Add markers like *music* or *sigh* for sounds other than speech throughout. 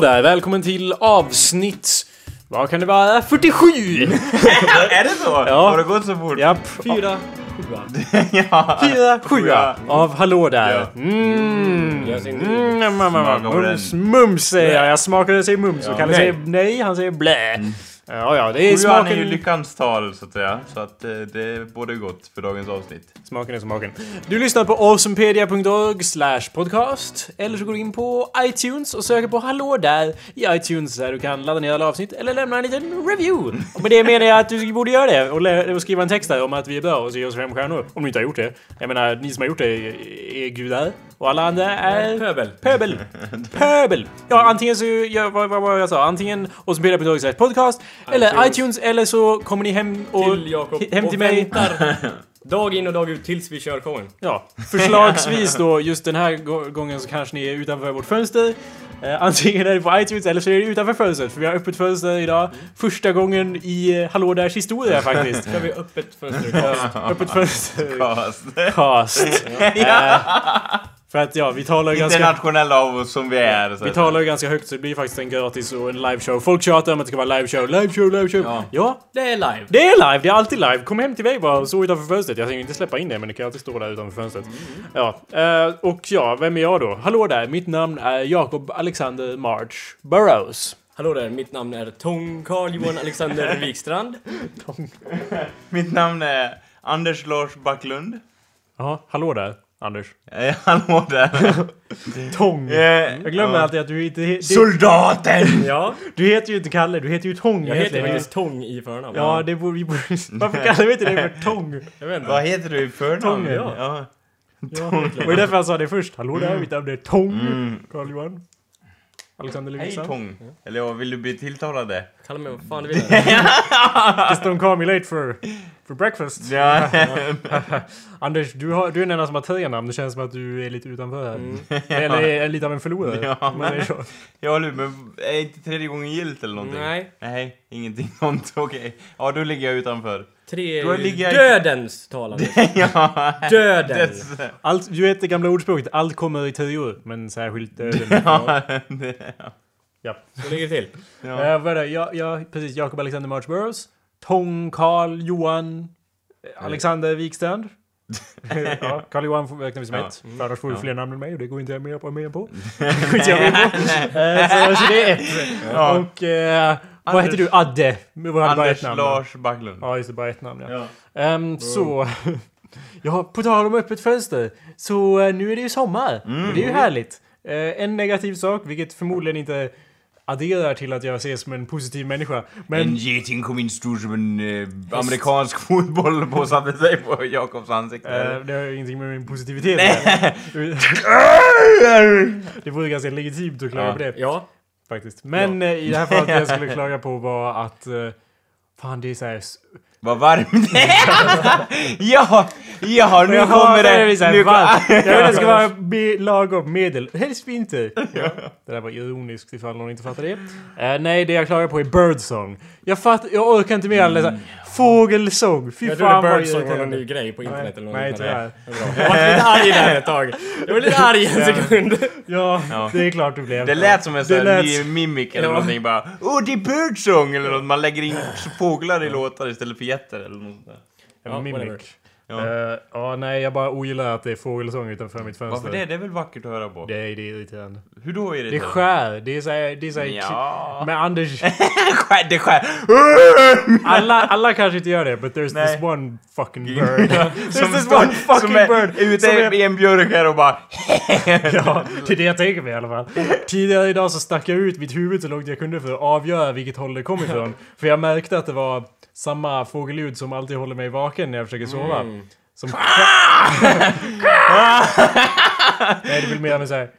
Hallå där! Välkommen till avsnitt... Vad kan det vara? 47! *laughs* är det så? Ja. Har det gått så fort? Japp. Fyra, sjua. *laughs* ja. Fyra, sjua av Hallå där. Ja. Mm. Jag ser inte Mm, på den. Mums, mums säger jag. Jag smakade säger mums och Ja. Kalle Nej. säger nej, han säger blä. Ja, ja, det är Sjuan är ju smaken. lyckans tal så att säga. Så att eh, det är både gott för dagens avsnitt. Smaken är smaken. Du lyssnar på awesomepedia.org slash podcast. Eller så går du in på iTunes och söker på Hallå där i iTunes där du kan ladda ner alla avsnitt eller lämna en liten review. Och med det menar jag att du borde göra det och, och skriva en text där om att vi är bra och så ge oss fem stjärnor. Om du inte har gjort det. Jag menar, ni som har gjort det är, är gudar och alla andra är... Pöbel. Pöbel! *laughs* Pöbel! Ja, antingen så gör vad, vad, vad jag sa, antingen awesomepedia.org slash podcast eller iTunes. eller så kommer ni hem och... Till Jakob. hem till och mig. väntar *laughs* dag in och dag ut tills vi kör showen. Ja, förslagsvis då just den här gå- gången så kanske ni är utanför vårt fönster. Eh, antingen är det på iTunes eller så är det utanför fönstret för vi har öppet fönster idag. Första gången i eh, Hallå Därs historia faktiskt. Ska vi öppet fönster Ja, öppet fönster. Cast. Cast. *laughs* Eh, för att ja, vi talar ganska... Internationella av oss som vi är. Så Vi talar ju ganska högt så det blir faktiskt en gratis och en liveshow. Folk tjatar om att det ska vara liveshow, liveshow, liveshow. Ja. ja, Det är live. det är live, det är alltid live. Kom hem till mig bara och stå utanför fönstret. Jag tänker inte släppa in det, men det kan alltid stå där utanför fönstret. Ja, eh, och ja, vem är jag då? Hallå där, mitt namn är Jakob Alexander March Burrows. Hallå där, mitt namn är Tong Carl Johan Alexander *laughs* Wikstrand. Mitt namn är Anders Lars Backlund. Ja, hallå där, Anders. Hallå där. *laughs* Tång. Eh, Jag glömmer ja. alltid att du inte... he- Soldaten! *laughs* Ja, Du heter ju inte Kalle, du heter ju Tång jag heter egentligen. faktiskt Tong i förnamn. Ja, det borde vi borde... Varför kallar vi inte dig för Tång? Jag vet inte. Vad heter du i förnamn? Tånge, ja. ja. Ja, det var ju därför jag sa det först. Hallå där, mitt namn är Tång. Carl Alexander Hej Lundstrand. Tång. Eller ja, vill du bli tilltalad det? Kalla mig vad fan du *laughs* vill. Just don't call me late for, for breakfast. Ja. *laughs* Anders, du, har, du är den enda som har tre namn. Det känns som att du är lite utanför här. Mm. *laughs* Eller är lite av en förlorare. Ja, så. ja, men är inte tredje gången gillt eller någonting? Nej, Nej, ingenting sånt. Okej. Ja, då ligger jag utanför. Tre Då ligger jag i- dödens talande. *laughs* ja. *laughs* Döden. Allt, du vet det gamla ordspråket, allt kommer i trior, men särskilt döden. *laughs* Ja, det, ja. Så ligger det till. ja. Eh, vad är det? Ja, ja, precis. Jakob Alexander March Burrows. Tång, Karl, Johan, eh, Alexander Wikstrand. ja, Karl Johan får- räknar vi som Ja. ett. För annars får du Ja. fler namn än mig och det går inte jag med på. På. Det går inte jag med på. Eh, så, så det är ett. Ja. Och eh, vad Anders- heter du? Adde. Vad Anders ett namn? Lars Backlund. Ja, just det. Bara ett namn, ja. Ja. Ehm, så... *laughs* ja, på tal om öppet fönster. Så eh, nu är det ju sommar. Och det är ju härligt. Eh, en negativ sak, vilket förmodligen inte adderar till att jag ses som en positiv människa. Men... En geting kom in stor som en eh, amerikansk *laughs* fotboll och satte sig på Jakobs ansikte. Eh, det har ingenting med min positivitet att göra. *laughs* Det vore ganska legitimt att klaga Ja. på det, Ja, faktiskt. Men eh, i det här fallet det jag skulle *laughs* klaga på var att... eh, fan, det är såhär... Vad varmt det är! *laughs* ja, ja, nu Jaha, kommer det! så här Nu varmt. Jag vill det ska vara *laughs* lagom medel. Helst vinter. Ja. Det där var ironiskt ifall någon inte fattar det. Eh, nej, det jag klagar på är birdsong. Jag fattar, jag orkar inte med alla mm. Fågelsång. Fy jag fan trodde vad Birdsong var irriterande. ny grej på internet eller något Nej, tyvärr. Jag var lite arg där ett tag. Jag var lite *laughs* arg en sekund. Ja, Ja. det är klart du blev. det lät som en sån här lät- ny mimic eller Ja. någonting bara Åh, det är birdsong! Eller något, man lägger in fåglar i låtar istället för getter eller något där. Ja, Ja, mimic. Ja. Ja. ja, nej, jag bara ogillar att det är fågelsång utanför mitt fönster. Varför det? Det är väl vackert att höra på? Det är, det irriterande. Hur då är det? Det skär. Det är såhär... Det är såhär Ja. Men Anders... *laughs* det skär! Alla, alla kanske inte gör det, but there's Nej. this one fucking bird. *laughs* there's Som this one fucking som är bird. ute som är- i en björk här och bara *laughs* Ja, det är det jag tänker mig i alla fall. Tidigare idag så stack jag ut mitt huvud så långt jag kunde för att avgöra vilket håll det kom ifrån. För jag märkte att det var samma fågelljud som alltid håller mig vaken när jag försöker sova. Mm. Som... *laughs* Nej, det vill mer med såhär...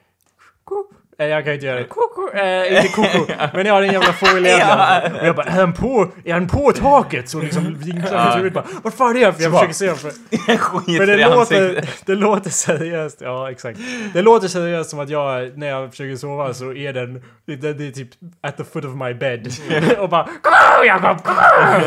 Nej, jag kan inte göra det. Koko. Eh, inte koko. *laughs* Men jag har en jävla fågeljävla. Och jag bara, är han på, är han på taket? Så liksom vinklar mitt huvud bara, vad fan är det? För jag försöker se. För, *laughs* för det i låter, det låter seriöst. Ja, exakt. Det låter seriöst som att jag, när jag försöker sova så är den, det, det är typ at the foot of my bed. *laughs* Och bara, kom Jakob, kom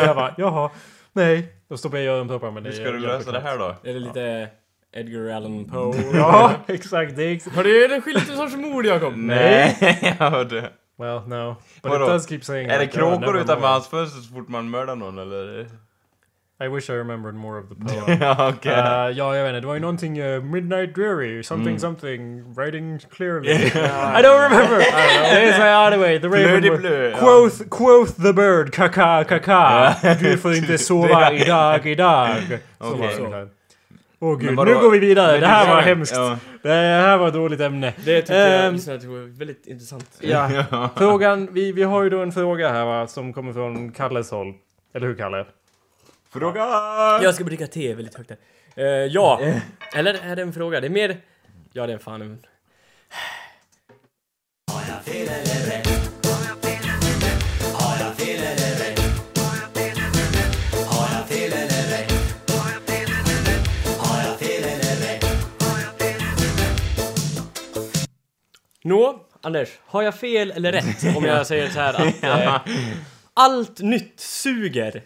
jag bara, jaha, nej. Då stoppar jag i öronproppar men det Hur ska du lösa det här då? Är det lite Edgar Allan Poe. *laughs* Ja, exakt. Det är Har du skiljer en sorts mord Jakob? Nej, jag hörde. Well, no. But Vadå? it does keep saying Är det like, oh, kråkor utanför hans fönster så fort man mördar någon eller? I wish I remembered more of the *laughs* poem. ja, okej. Uh, ja, jag vet inte. Det var ju någonting uh, Midnight Dreary, something something, writing clearly. *laughs* I don't remember! I don't know. Det är såhär, anyway, the Raven... Was- blö, ja. Quoth, quoth the bird, kaka, kaka. Du får inte sova idag, idag. Så Okej. var det ungefär. Åh gud, nu går vi vidare. Det här var hemskt. Ja. Det här var ett dåligt ämne. Det tyckte jag Ehm, lyssnade till var väldigt intressant. *laughs* Ja. Frågan, vi, vi har ju då en fråga här va, som kommer från Kalles håll. Eller hur Kalle? Fråga! Jag ska dricka te väldigt högt där. Eh, ja. *laughs* Eller är det en fråga? Det är mer... Ja, det är en fan en... Nå, Anders. Har jag fel eller rätt om jag *laughs* säger så här att eh, allt nytt suger?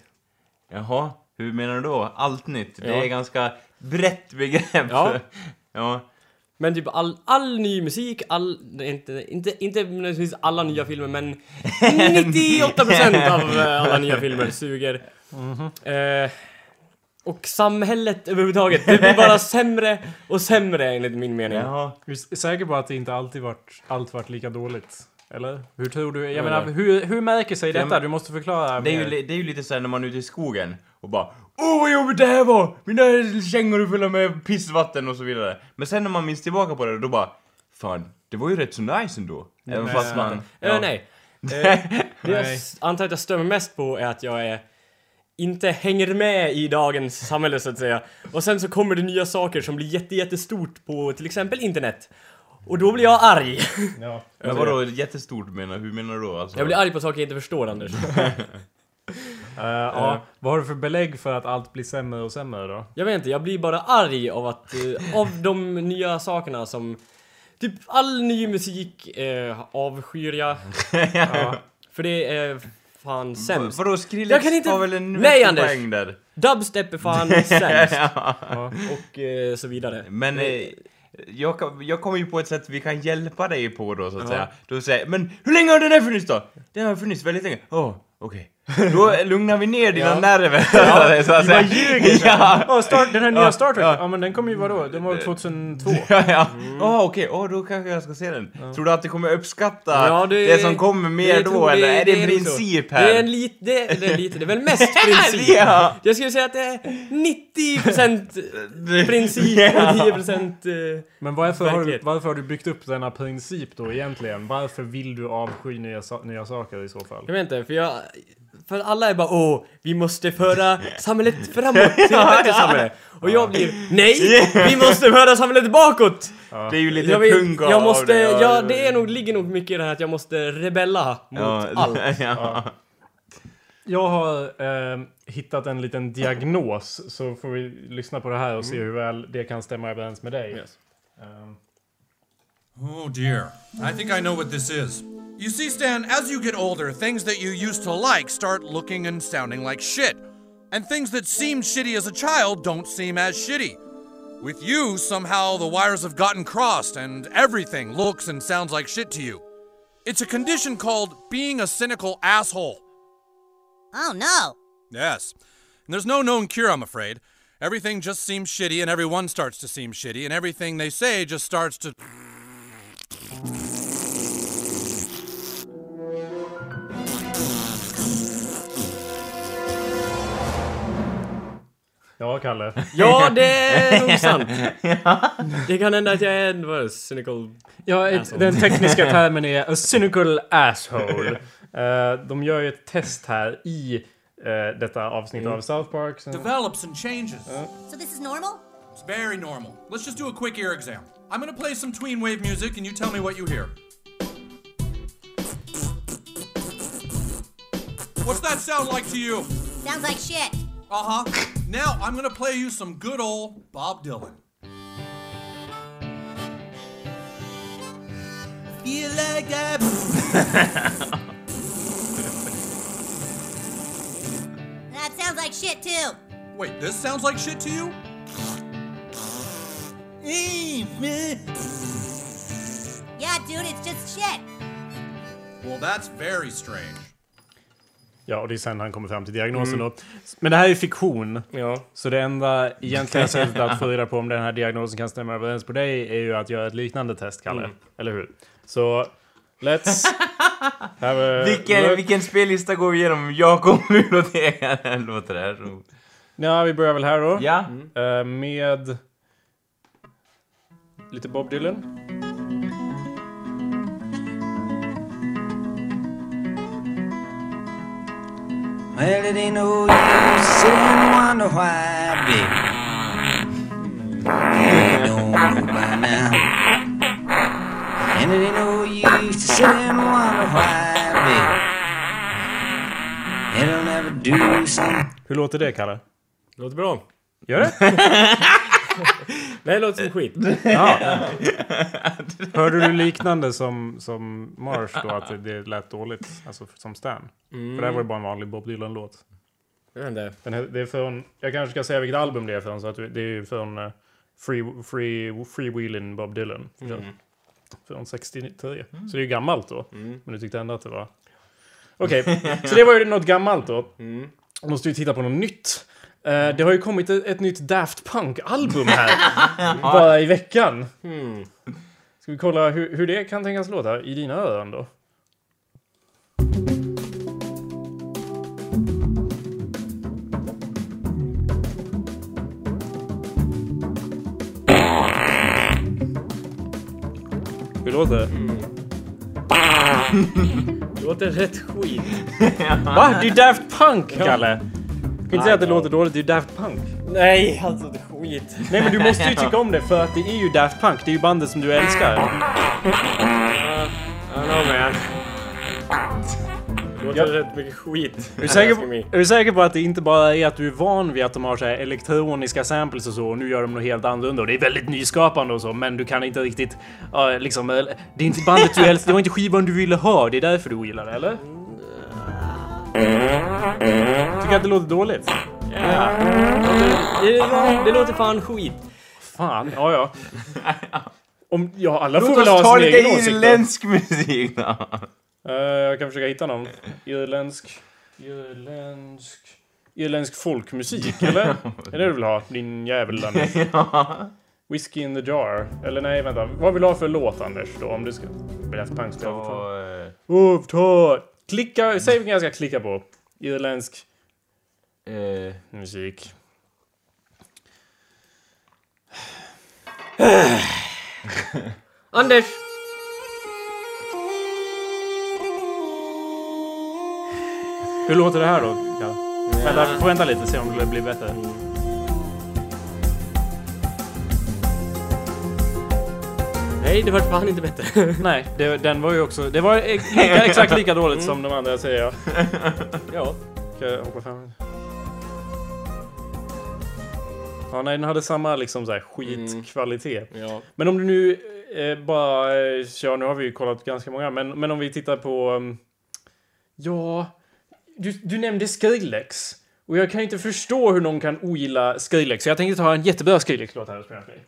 Jaha, hur menar du då? Allt nytt? Det Ja. är ganska brett begrepp. Ja. ja. Men typ all, all ny musik, all, nej, inte, inte, inte nödvändigtvis alla nya filmer men *laughs* 98% av eh, alla nya filmer suger. Eh, och samhället överhuvudtaget, det blir bara sämre och sämre enligt min mening. Jaha. Du är säker på att det inte alltid varit, allt varit lika dåligt? Eller? Hur tror du? Jag Ja, menar, hur, hur märker sig Ja, detta? Du måste förklara Det är, ju, mer. det är ju lite såhär när man är ute i skogen och bara Åh vad jobbigt det här var! Mina kängor är fulla med pissvatten och så vidare. Men sen när man minns tillbaka på det då bara Fan, det var ju rätt så nice ändå. Även Nej. fast man... Eh, nej. *laughs* Eh, det jag antar att jag stör mig mest på är att jag är inte hänger med i dagens samhälle så att säga. Och sen så kommer det nya saker som blir jätte, jättestort på till exempel internet. Och då blir jag arg. *laughs* Ja. Men vadå jättestort menar Hur menar du då? Alltså, Jag blir arg på saker jag inte förstår Anders. Uh, *laughs* *laughs* ja. Vad har du för belägg för att allt blir sämre och sämre då? Jag vet inte, jag blir bara arg av att, eh, av de nya sakerna som Typ all ny musik eh, avskyr jag. Ja. För det är fan sämst. Vadå Skrillex Jag kan inte- har väl en Nej, Anders. poäng där? Dubstep är fan *laughs* sämst. Ja. Och eh, så vidare. Men eh, jag, kan- jag kommer ju på ett sätt vi kan hjälpa dig på då så att Ja. säga. Då säger jag, men hur länge har den här funnits då? Den har funnits väldigt länge. Åh, okej. Då lugnar vi ner dina Ja. nerver. *laughs* så att säga. ljuger! Ja. Ja, start, den här nya Ja, Star Trek, ja. ja. men den kommer ju vadå? Den var 2002. *laughs* Ja, ja. Åh, okej. Åh, då kanske jag ska se den. Tror du att du kommer uppskatta Ja, det, som kommer mer det då, tror- eller är det princip här? Det är en lit, det, det är lite, det är väl mest *laughs* princip. Ja. Jag skulle säga att det är 90% princip Ja. och 10% eh, Men varför har, du, varför har du byggt upp denna princip då egentligen? Varför vill du avsky nya, nya saker i så fall? Jag vet inte, för jag... För alla är bara åh, vi måste föra *laughs* samhället framåt till bättre samhälle. Och jag blir nej, *laughs* vi måste föra samhället bakåt! Det är ju lite Jag, punk av jag måste, det. ja, det är nog, ligger nog mycket i det här att jag måste rebella mot Ja, allt. *laughs* Ja. Jag har eh, hittat en liten diagnos, så får vi lyssna på det här och se hur väl det kan stämma överens med dig. Yes. Ehm, Oh dear. I think I know what this is. You see, Stan, as you get older, things that you used to like start looking and sounding like shit. And things that seemed shitty as a child don't seem as shitty. With you, somehow the wires have gotten crossed and everything looks and sounds like shit to you. It's a condition called being a cynical asshole. Oh no! Yes. And there's no known cure, I'm afraid. Everything just seems shitty, and everyone starts to seem shitty, and everything they say just starts to. Ja, Kalle. Ja, det är nog sant. Det kan hända att jag är en vad cynical... Ja, ett, Asshole. den tekniska termen är a cynical asshole. Eh, de gör ju ett test här i eh, detta avsnitt av South Park. Så- develops and changes. So this is normal? It's very normal. Let's just do a quick ear exam. I'm gonna play some tween wave music and you tell me what you hear. What's that sound like to you? Sounds like shit. Uh huh. Now I'm gonna play you some good old Bob Dylan. Feel like I. *laughs* That sounds like shit too. Wait, this sounds like shit to you? Yeah, dude, it's just shit. Well, that's very strange. Ja, och det är sen han kommer fram till diagnosen då. Men det här är fiktion. Ja. Så det enda egentliga sättet att få reda på om den här diagnosen kan stämma överens på dig är ju att göra ett liknande test, Kalle. Eller hur? Så, let's... have a Vilken, look. vilken spellista går vi igenom? Jag kommer biblioteket. Låter det här så... Ja, vi börjar väl här då. Ja. Eh, med... Lite Bob Dylan. Well, it ain't no use and wonder why, baby. You don't know by now. And it ain't no use to sit and wonder why, baby. It'll never do some. Hur låter det, Kalle? Låter bra. Gör det? *laughs* Nej, det låter som skit. *laughs* Hörde du liknande som, som Marsh då, att det, det lät dåligt? Alltså som Stan? För det här var ju bara en vanlig Bob Dylan-låt. Jag vet inte. Den här, det är från, jag kanske ska säga vilket album det är från, så att det är ju från uh, Free, Free, Freewheeling Bob Dylan. Från 63. Så det är ju gammalt då. Men du tyckte ändå att det var... Okej, så det var ju något gammalt då. Jag måste ju titta på något nytt. Eh, det har ju kommit ett, ett nytt Daft Punk-album här. *laughs* bara i veckan. Ska vi kolla hur, hur det kan tänkas låta i dina öron då? Hur låter det? *laughs* Det låter rätt skit. *laughs* Va? Det är Daft Punk, Kalle! Kan inte säga att det låter dåligt, det är Daft Punk. Nej, alltså det är skit. Nej men du måste ju tycka om det för att det är ju Daft Punk, det är ju bandet som du älskar. I know man. Det låter Ja. rätt mycket skit. Är du, säker på, är du säker på att det inte bara är att du är van vid att de har så här elektroniska samples och så och nu gör de något helt annorlunda och det är väldigt nyskapande och så men du kan inte riktigt ja, liksom, eh, det är inte bandet du *laughs* älskar, det var inte skivan du ville ha, det är därför du gillar det eller? Tycker att det låter dåligt? Ja. Det, låter fan skit. Fan, ja ja. Om, ja alla får Låt väl oss ha ta sin lite egen åsikt då. irländsk musik då. Eh, jag kan försöka hitta någon. Irländsk... Irländsk... Irländsk folkmusik, eller? *laughs* är det du vill ha? Din jävel, Anders. *laughs* Whiskey in the jar. Eller nej, vänta. Vad vill du ha för låt, Anders? Då, om du ska... Daft Punk spelar fortfarande. Oh, ta! Klicka... Säg vilken jag ska klicka på. Irländsk eh, musik. Anders! Hur låter det här då, Kalle? Vänta, får vänta lite se om det blir bättre. Nej, det vart fan inte bättre. *laughs* Nej, det, den var ju också... Det var ex- lika, *laughs* exakt lika dåligt som de andra, säger jag. *laughs* ja. Ska jag hoppa fram? Ja, nej, den hade samma liksom så här skitkvalitet. Ja. Men om du nu eh, bara eh, kör, nu har vi ju kollat ganska många, men, men om vi tittar på... Um, ja, du, du nämnde Skrillex. Och jag kan ju inte förstå hur någon kan ogilla Skrillex. Så jag tänkte ta en jättebra Skrillex-låt här och spela för dig.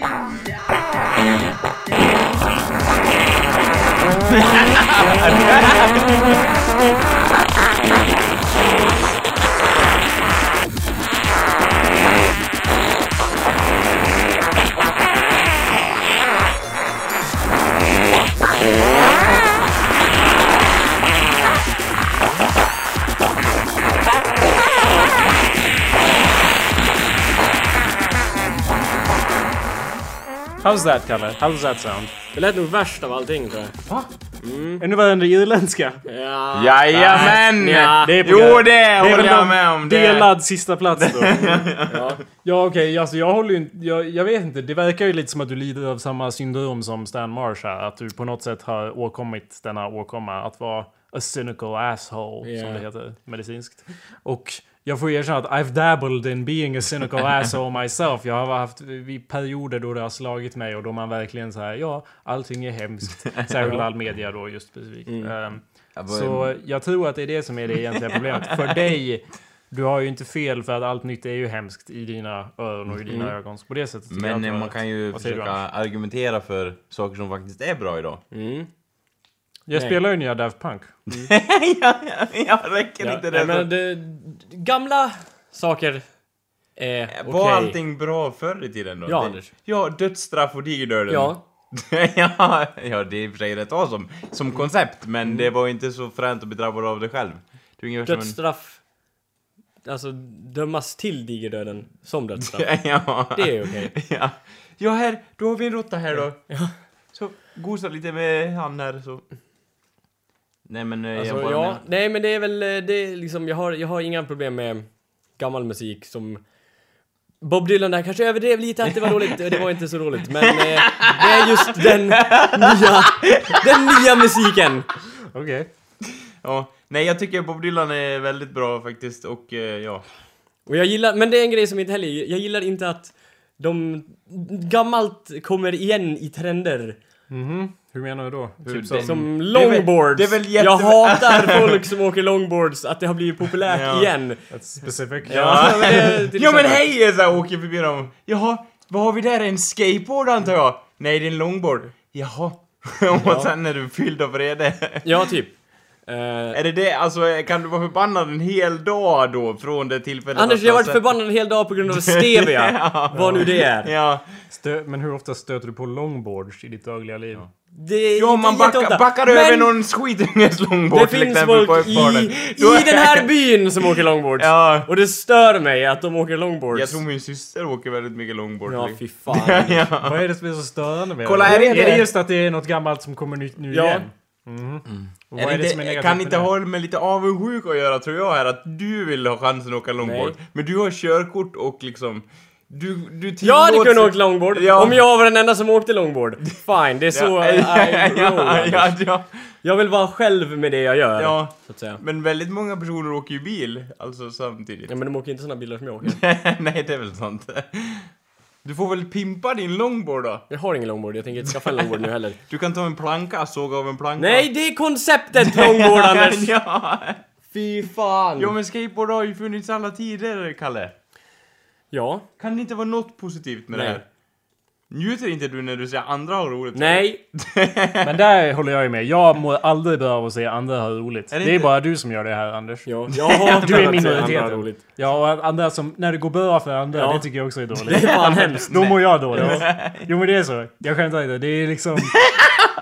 *laughs* I'm How's that, Kalle? How does that sound? Det lät nog värst av allting tror jag. Ännu värre än det irländska. Ja. Jajamän! Ja. Det är Jo, det Det är håller jag med om. Det. delad sista plats då. Ja. *laughs* Ja okej, alltså jag håller ju inte, jag, jag vet inte, det verkar ju lite som att du lider av samma syndrom som Stan Marsh här. Att du på något sätt har åkommit denna åkomma att vara a cynical asshole, som Ja. det heter medicinskt. Och jag får erkänna att I've dabbled in being a cynical *laughs* asshole myself. Jag har haft perioder då det har slagit mig och då man verkligen så här, ja, allting är hemskt. Särskilt *laughs* all media då just specifikt. Ehm, Ja, vad- så jag tror att det är det som är det egentliga problemet. För *laughs* dig du har ju inte fel för att allt nytt är ju hemskt i dina öron och i dina ögon. Så på det sättet Men eh, man kan ju försöka argumentera för saker som faktiskt är bra idag. Mm. Jag Nej. spelar ju nya Daft Punk. *laughs* ja, ja, ja, räcker Ja, inte det? men det, gamla saker är okej. Var allting bra förr i tiden då? Ja, Det- Anders. Ja, dödsstraff och digerdöden. Ja. *laughs* ja, ja, det är i och för sig rätt awesome som koncept, men Mm. det var inte så fränt att bli drabbad av det själv. Det som en... Dödsstraff. Alltså dömas till digerdöden som dödsstraff. *laughs* ja. Det är okej. ja. ja, här, då har vi en råtta här då. Så, gosa lite med han här så. Nej men, eh, Alltså, jag bara ja, menar- nej men det är väl, eh, det är liksom, jag har, jag har inga problem med gammal musik som Bob Dylan där kanske överdrev lite att det var dåligt, det var inte så roligt men eh, det är just den nya, den nya musiken! Okej. Ja, nej jag tycker Bob Dylan är väldigt bra faktiskt och eh, ja. Och jag gillar, men det är en grej som inte heller, jag gillar inte att de gammalt kommer igen i trender. Mhm. Hur menar du då? Hur Typ som... Som är longboards. det är väl jätte- Jag hatar *laughs* folk som åker longboards, att det har blivit populärt Ja. igen. Ett specific... Ja, *laughs* men det, till ja men exempel. hej! Så här, åker förbi dem. Jaha, vad har vi där? En skateboard antar jag? Nej, det är en longboard. Jaha. *laughs* och sen är du fylld av vrede. Ja, typ. Eh, är det det? Alltså, kan du vara förbannad en hel dag då från det tillfället? Anders, jag har varit sett- förbannad en hel dag på grund av *laughs* stevia. Ja. Vad nu det är. Ja, Stö... Men hur ofta stöter du på longboards i ditt dagliga liv? Det är ja inte man backar, backar Men över någon skitunges longboard Det till finns exempel på folk i, i den här *laughs* byn som åker longboards. Ja. Och det stör mig att de åker longboards. Jag tror min syster åker väldigt mycket longboard. Ja, fy fan. *laughs* ja. Vad är det som är så störande med Kolla, det? är det Är det just att det är något gammalt som kommer nytt nu Ja. igen? Är det inte, kan inte det? ha med lite avundsjuk att göra tror jag här att du vill ha chansen att åka longboard. Nej. Men du har körkort och liksom... Du, du Jag hade kunnat åka longboard Ja. om jag var den enda som åkte longboard. Fine, det är så *laughs* ja, I *laughs* ja, ja, ja, Jag vill vara själv med det jag gör. ja. Så att säga. Men väldigt många personer åker ju bil, alltså samtidigt. Ja, men de åker inte såna bilar som jag åker. *laughs* Nej, det är väl sant. Du får väl pimpa din longboard då? Jag har ingen longboard, jag tänker inte skaffa en longboard nu *laughs* heller. Du kan ta en planka, såga av en planka. Nej, det är konceptet longboard, *laughs* Anders! ja. Fy fan! ja, men skateboard har ju funnits alla tider, Kalle. Ja. Kan det inte vara något positivt med Nej. det här? Njuter inte du när du ser andra ha roligt? Nej. *laughs* Men där håller jag ju med. Jag mår aldrig bra av att se andra ha roligt. Är det Det är inte- bara du som gör det här, Anders. Ja, *laughs* Du är minoriteten. andra roligt. Ja, och andra som... När det går bra för andra, Ja. det tycker jag också är dåligt. Det är fan *laughs* hemskt. Då mår jag dåligt. Jo men det är så. Jag skämtar inte. Det är liksom...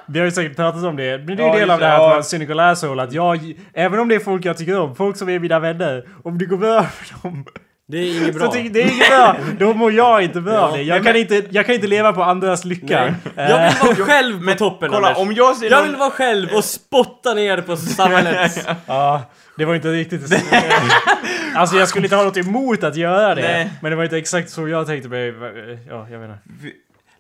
Vi har ju säkert pratat om det. Men det är ju Ja, del av det här det, att ja. vara cynical asshole. Att jag... Även om det är folk jag tycker om, folk som är mina vänner. Om det går bra för dem. Det är inget Så bra. det är inget bra. Då mår jag inte bra av Ja. det. Jag kan, inte, jag kan inte leva på andras lycka. Eh, Jag vill vara själv på toppen, Kolla, Anders. om jag ser Jag någon... vill vara själv och spotta ner på samhället. *laughs* Ja, det var inte riktigt... *laughs* alltså jag skulle inte ha något emot att göra det. Nej. Men det var inte exakt så jag tänkte mig. Ja, jag vet inte.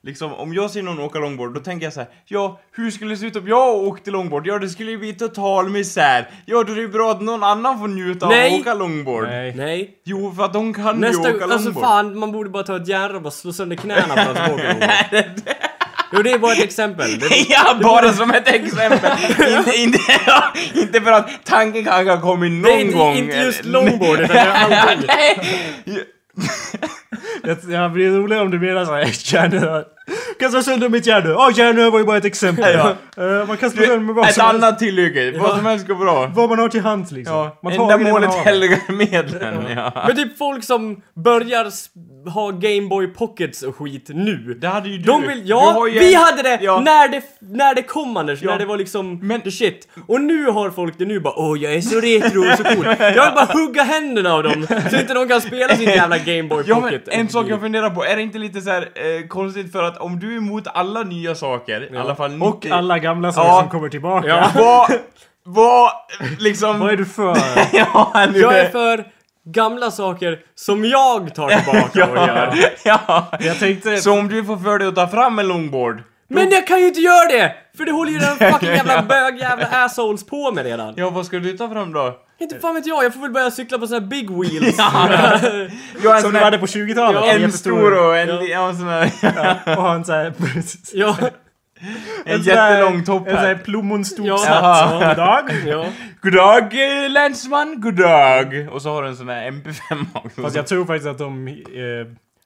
Liksom, om jag ser någon åka longboard, då tänker jag så här: Ja, hur skulle det se ut om jag åkte longboard? Ja, det skulle ju bli total misär. Ja, då är det ju bra att någon annan får njuta av Nej. att åka longboard. Nej. Nej. Jo, för att de kan Nästa ju åka alltså longboard. fan, man borde bara ta ett järnrör och bara slå sönder knäna på den som åker longboard. *laughs* Jo, det är bara ett exempel. *laughs* Det, Ja, bara som ett exempel. inte, inte, *laughs* inte för att tanken kanske har kommit någon det är inte, gång. inte just longboard, utan det är allting. Nej. Jag, jag blir roligare om du menar såhär hjärnrör. Kan slå sönder mitt hjärnrör. Ja, hjärnrör var ju bara ett exempel. Ja. Eh, man kan slå sönder med vad Ett som helst. annat tillhygge, vad som helst går bra. Vad man har till hands liksom. Ja, man tar ändamålet helgar medlen, ja. Men typ folk som börjar ha Gameboy Pockets och skit nu. Det hade ju du. De vill, Du ja, har ju vi en- hade det Ja. när, det när det kom Anders, Ja. när det var liksom Men- the shit. Och nu har folk det nu bara åh jag är så retro och så cool. *laughs* Jag vill bara hugga händerna av dem så inte de kan spela sin *laughs* jävla Gameboy Ja men Pocket. en sak jag funderar på, är det inte lite så här eh, konstigt för att om du är emot alla nya saker, i alla fall 90... Och alla gamla saker Ja. som kommer tillbaka. Ja. *laughs* Vad, vad, liksom... Vad är du för? *laughs* ja, nu Jag är för gamla saker som jag tar tillbaka och *laughs* gör. ja. Jag tänkte... Så om du får för dig att ta fram en longboard, Men jag kan ju inte göra det! För det håller ju den *laughs* fucking jävla bög jävla assholes på med redan. ja vad ska du ta fram då? Inte fan vet jag, jag får väl börja cykla på såna här big wheels. Ja, *laughs* en Som du här, hade på 20-talet. en Jättestor. stor och en, ja. en sån här... *laughs* Och ha en sån här... ja. En här- jättelång topp En sån här här. plommonstopshatt. Ja. God dag. Ja. God dag eh, länsman, god dag! Och så har du en sån här MP5 också. Fast jag tror faktiskt att de, eh,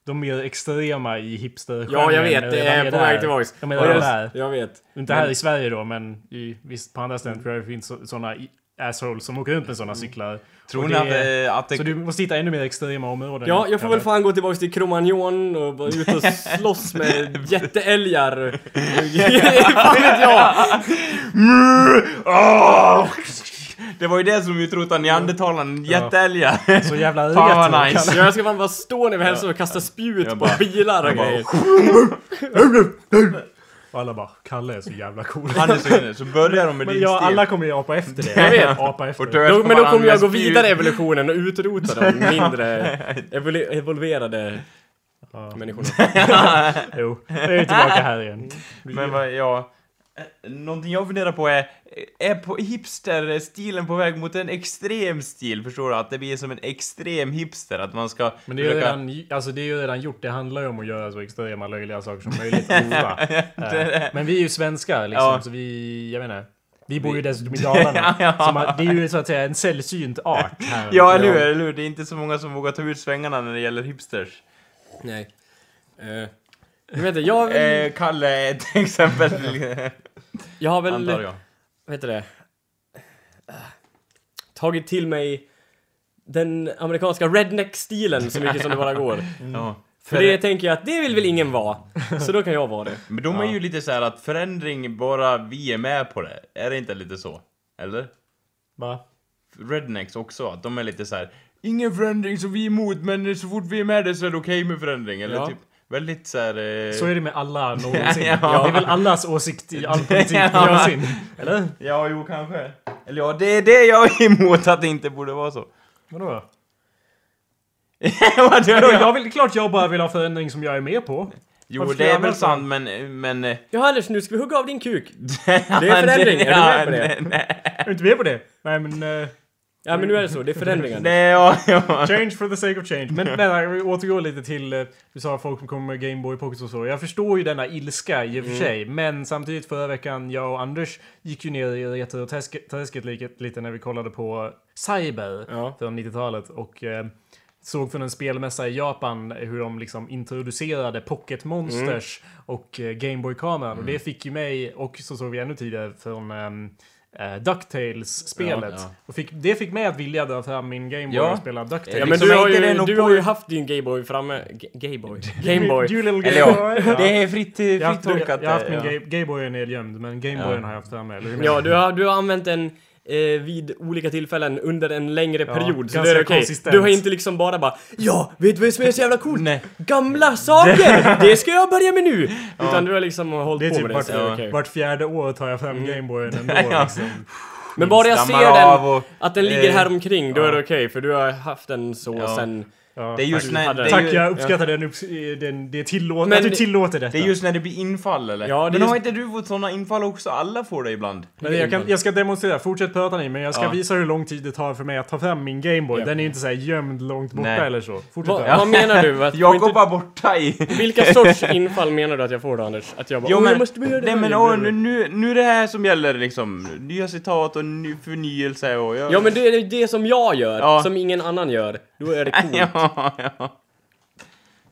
de mer extrema i hipster ja, jag vet. Det är på väg tillbaks. De är redan där. Jag vet. Inte här i Sverige då, men i, visst på andra ställen tror jag det finns så, såna i- assholes som åker runt med såna cyklar. Tror ni att, att det... Så du måste hitta ännu mer extrema områden. Ja, jag får väl fan gå tillbaks till Cromagnon och vara ute och *laughs* slåss med jätteälgar. *laughs* fan vet jag! Åh! Det var ju det som att neandertalaren, jätteälgar. Så jävla retro. *laughs* Fan vad nice. Ja, jag ska fan bara stå ner vid hälsan och kasta spjut på bara- bilar och bara- grejer. Och alla bara, Kalle är så jävla cool. Han är så inne, så börjar de med Men din ja, stil. alla kommer ju apa efter det. *laughs* Jag vet. Apa efter det. Då, men då kommer jag gå vidare i evolutionen och utrota de *laughs* mindre evoluerade människorna. *laughs* Jo, nu är vi tillbaka här igen. Men vad, ja... Någonting jag funderar på är, är på hipster-stilen på väg mot en extrem stil? Förstår du? Att det blir som en extrem hipster, att man ska Men det är, ju försöka- redan, alltså det är ju redan gjort. Det handlar ju om att göra så extrema löjliga saker som *laughs* möjligt. Eh, Men vi är ju svenskar liksom, Ja. så vi, jag inte. Vi bor ju dessutom i Dalarna. *laughs* Ja, det är ju så att säga en sällsynt art här. Ja, eller hur? Eller hur? Det är inte så många som vågar ta ut svängarna när det gäller hipsters. Nej. Uh, jag vet inte, jag, väl- Eh, Kalle är ett *laughs* exempel, jag har väl... antar jag. vad heter det? Ah, tagit till mig den amerikanska redneck-stilen så mycket som det bara går. *laughs* Ja. För det tänker jag att det vill väl ingen vara. Så då kan jag vara det. Men de är ju lite så här att förändring, bara vi är med på det. Är det inte lite så? Eller? Va? Rednecks också, att de är lite så här. Ingen förändring så vi är emot, men så fort vi är med det så är det okej med förändring. Eller Ja. typ, väldigt så här... Eh... Så är det med alla *laughs* någonsin. Ja. Det är väl allas åsikt i all politik *laughs* Ja. någonsin. Eller? Ja, jo, kanske. Eller ja, det är det jag är *laughs* emot, att det inte borde vara så. Vadå? Vadå? Vadå, jag vill, klart jag bara vill ha förändring som jag är med på. Jo, Varför det är väl sant, men... men eh, Ja Anders, nu ska vi hugga av din kuk. Det är förändring, är du med på det? Nej, nej, Är du inte med på det? Nej men... eh, Ja men nu är det så, det är förändringar. *laughs* nej, ja, ja. Change for the sake of change. Men *laughs* vänta, vi återgår lite till... eh, Du sa folk som kommer med Gameboy Pocket och så. Jag förstår ju denna ilska i och för sig. Men samtidigt förra veckan, jag och Anders gick ju ner i retroträsket lite, lite när vi kollade på Cyber Ja. från 90-talet. Och eh, såg från en spelmässa i Japan hur de liksom introducerade Pocket Monsters och eh, Gameboy-kameran. Och det fick ju mig, och så såg vi ännu tidigare från ehm, eh, DuckTales-spelet. Ja, ja. Och fick, det fick mig att vilja dra fram min Gameboy Ja. och spela DuckTales. Ja men Liksom, du har, ju, du på- har ju haft din Gayboy framme. G- Gayboy? *laughs* Gameboy. You little Eller Gameboy. *laughs* ja, det är fritt, Jag haft, tolkat. jag har haft min ja. Ga- Gayboy är nedgömd, men Gameboyen Ja. har jag haft framme. Eller Ja, du? du har, du har använt eh, vid olika tillfällen under en längre Ja, period. Så det är okej. konsistent. Du har inte liksom bara bara Ja, vet du vad som är så jävla coolt? Nej. Gamla saker! *laughs* Det ska jag börja med nu! Utan du har liksom hållit Det är på typ med det. vart, det är okej. vart fjärde år tar jag fram Gameboyen *laughs* ändå. Ja. Liksom. Men bara jag ser den, och- att den ligger eh, här omkring, då är det okej. för du har haft den så Ja. sen... Ja, Det är just tack. när... Det är Tack, ju, jag uppskattar den, upps- den, det tillåt, Men att du tillåter detta. det är just när det blir infall eller? Ja, men är har just- inte du fått såna infall också? Alla får det ibland. Men jag, kan, jag ska demonstrera, fortsätt prata ni, men jag ska Ja. visa hur lång tid det tar för mig att ta fram min Gameboy. Ja. Den är ju inte såhär gömd långt borta Nej. eller så. Fortsätt prata. vad menar du? Att, *laughs* Jag går bara borta i... Vilka sorts infall menar du att jag får då Anders? Att jag bara Jo "Åh, men, jag måste börja det nej här." men åh, nu, nu, nu är det här som gäller liksom. Nya citat och ny förnyelse och... Jag, Ja men det är det som jag gör, Ja. som ingen annan gör. Då är det coolt. *laughs* ja, ja.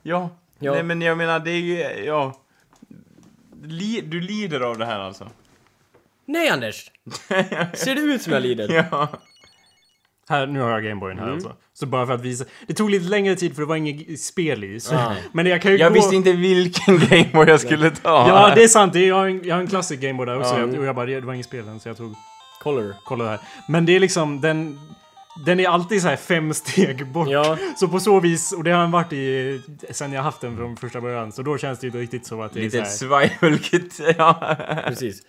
Ja. Ja. Nej men jag menar det är ju, ja. Li, du lider av det här alltså? Nej Anders! *laughs* Ser det ut som jag lider? Ja. Här, nu har jag Gameboyen Mm. här alltså. Så bara för att visa. Det tog lite längre tid för det var inget spel i. Så. Ah. Men jag kan ju Jag gå... visste inte vilken *laughs* Gameboy jag skulle ta. Ja, det är sant. Det är, jag, har en, jag har en klassisk Gameboy där också. Ja. Jag, och jag bara, det var inget spel än, så jag tog... Color. Kolla här. Men det är liksom, den... Den är alltid så här fem steg bort. Ja. Så på så vis, och det har den varit i sen jag haft den från första början. Så då känns det ju riktigt så att det är Litet så här, survival kit, *laughs* ja. Precis.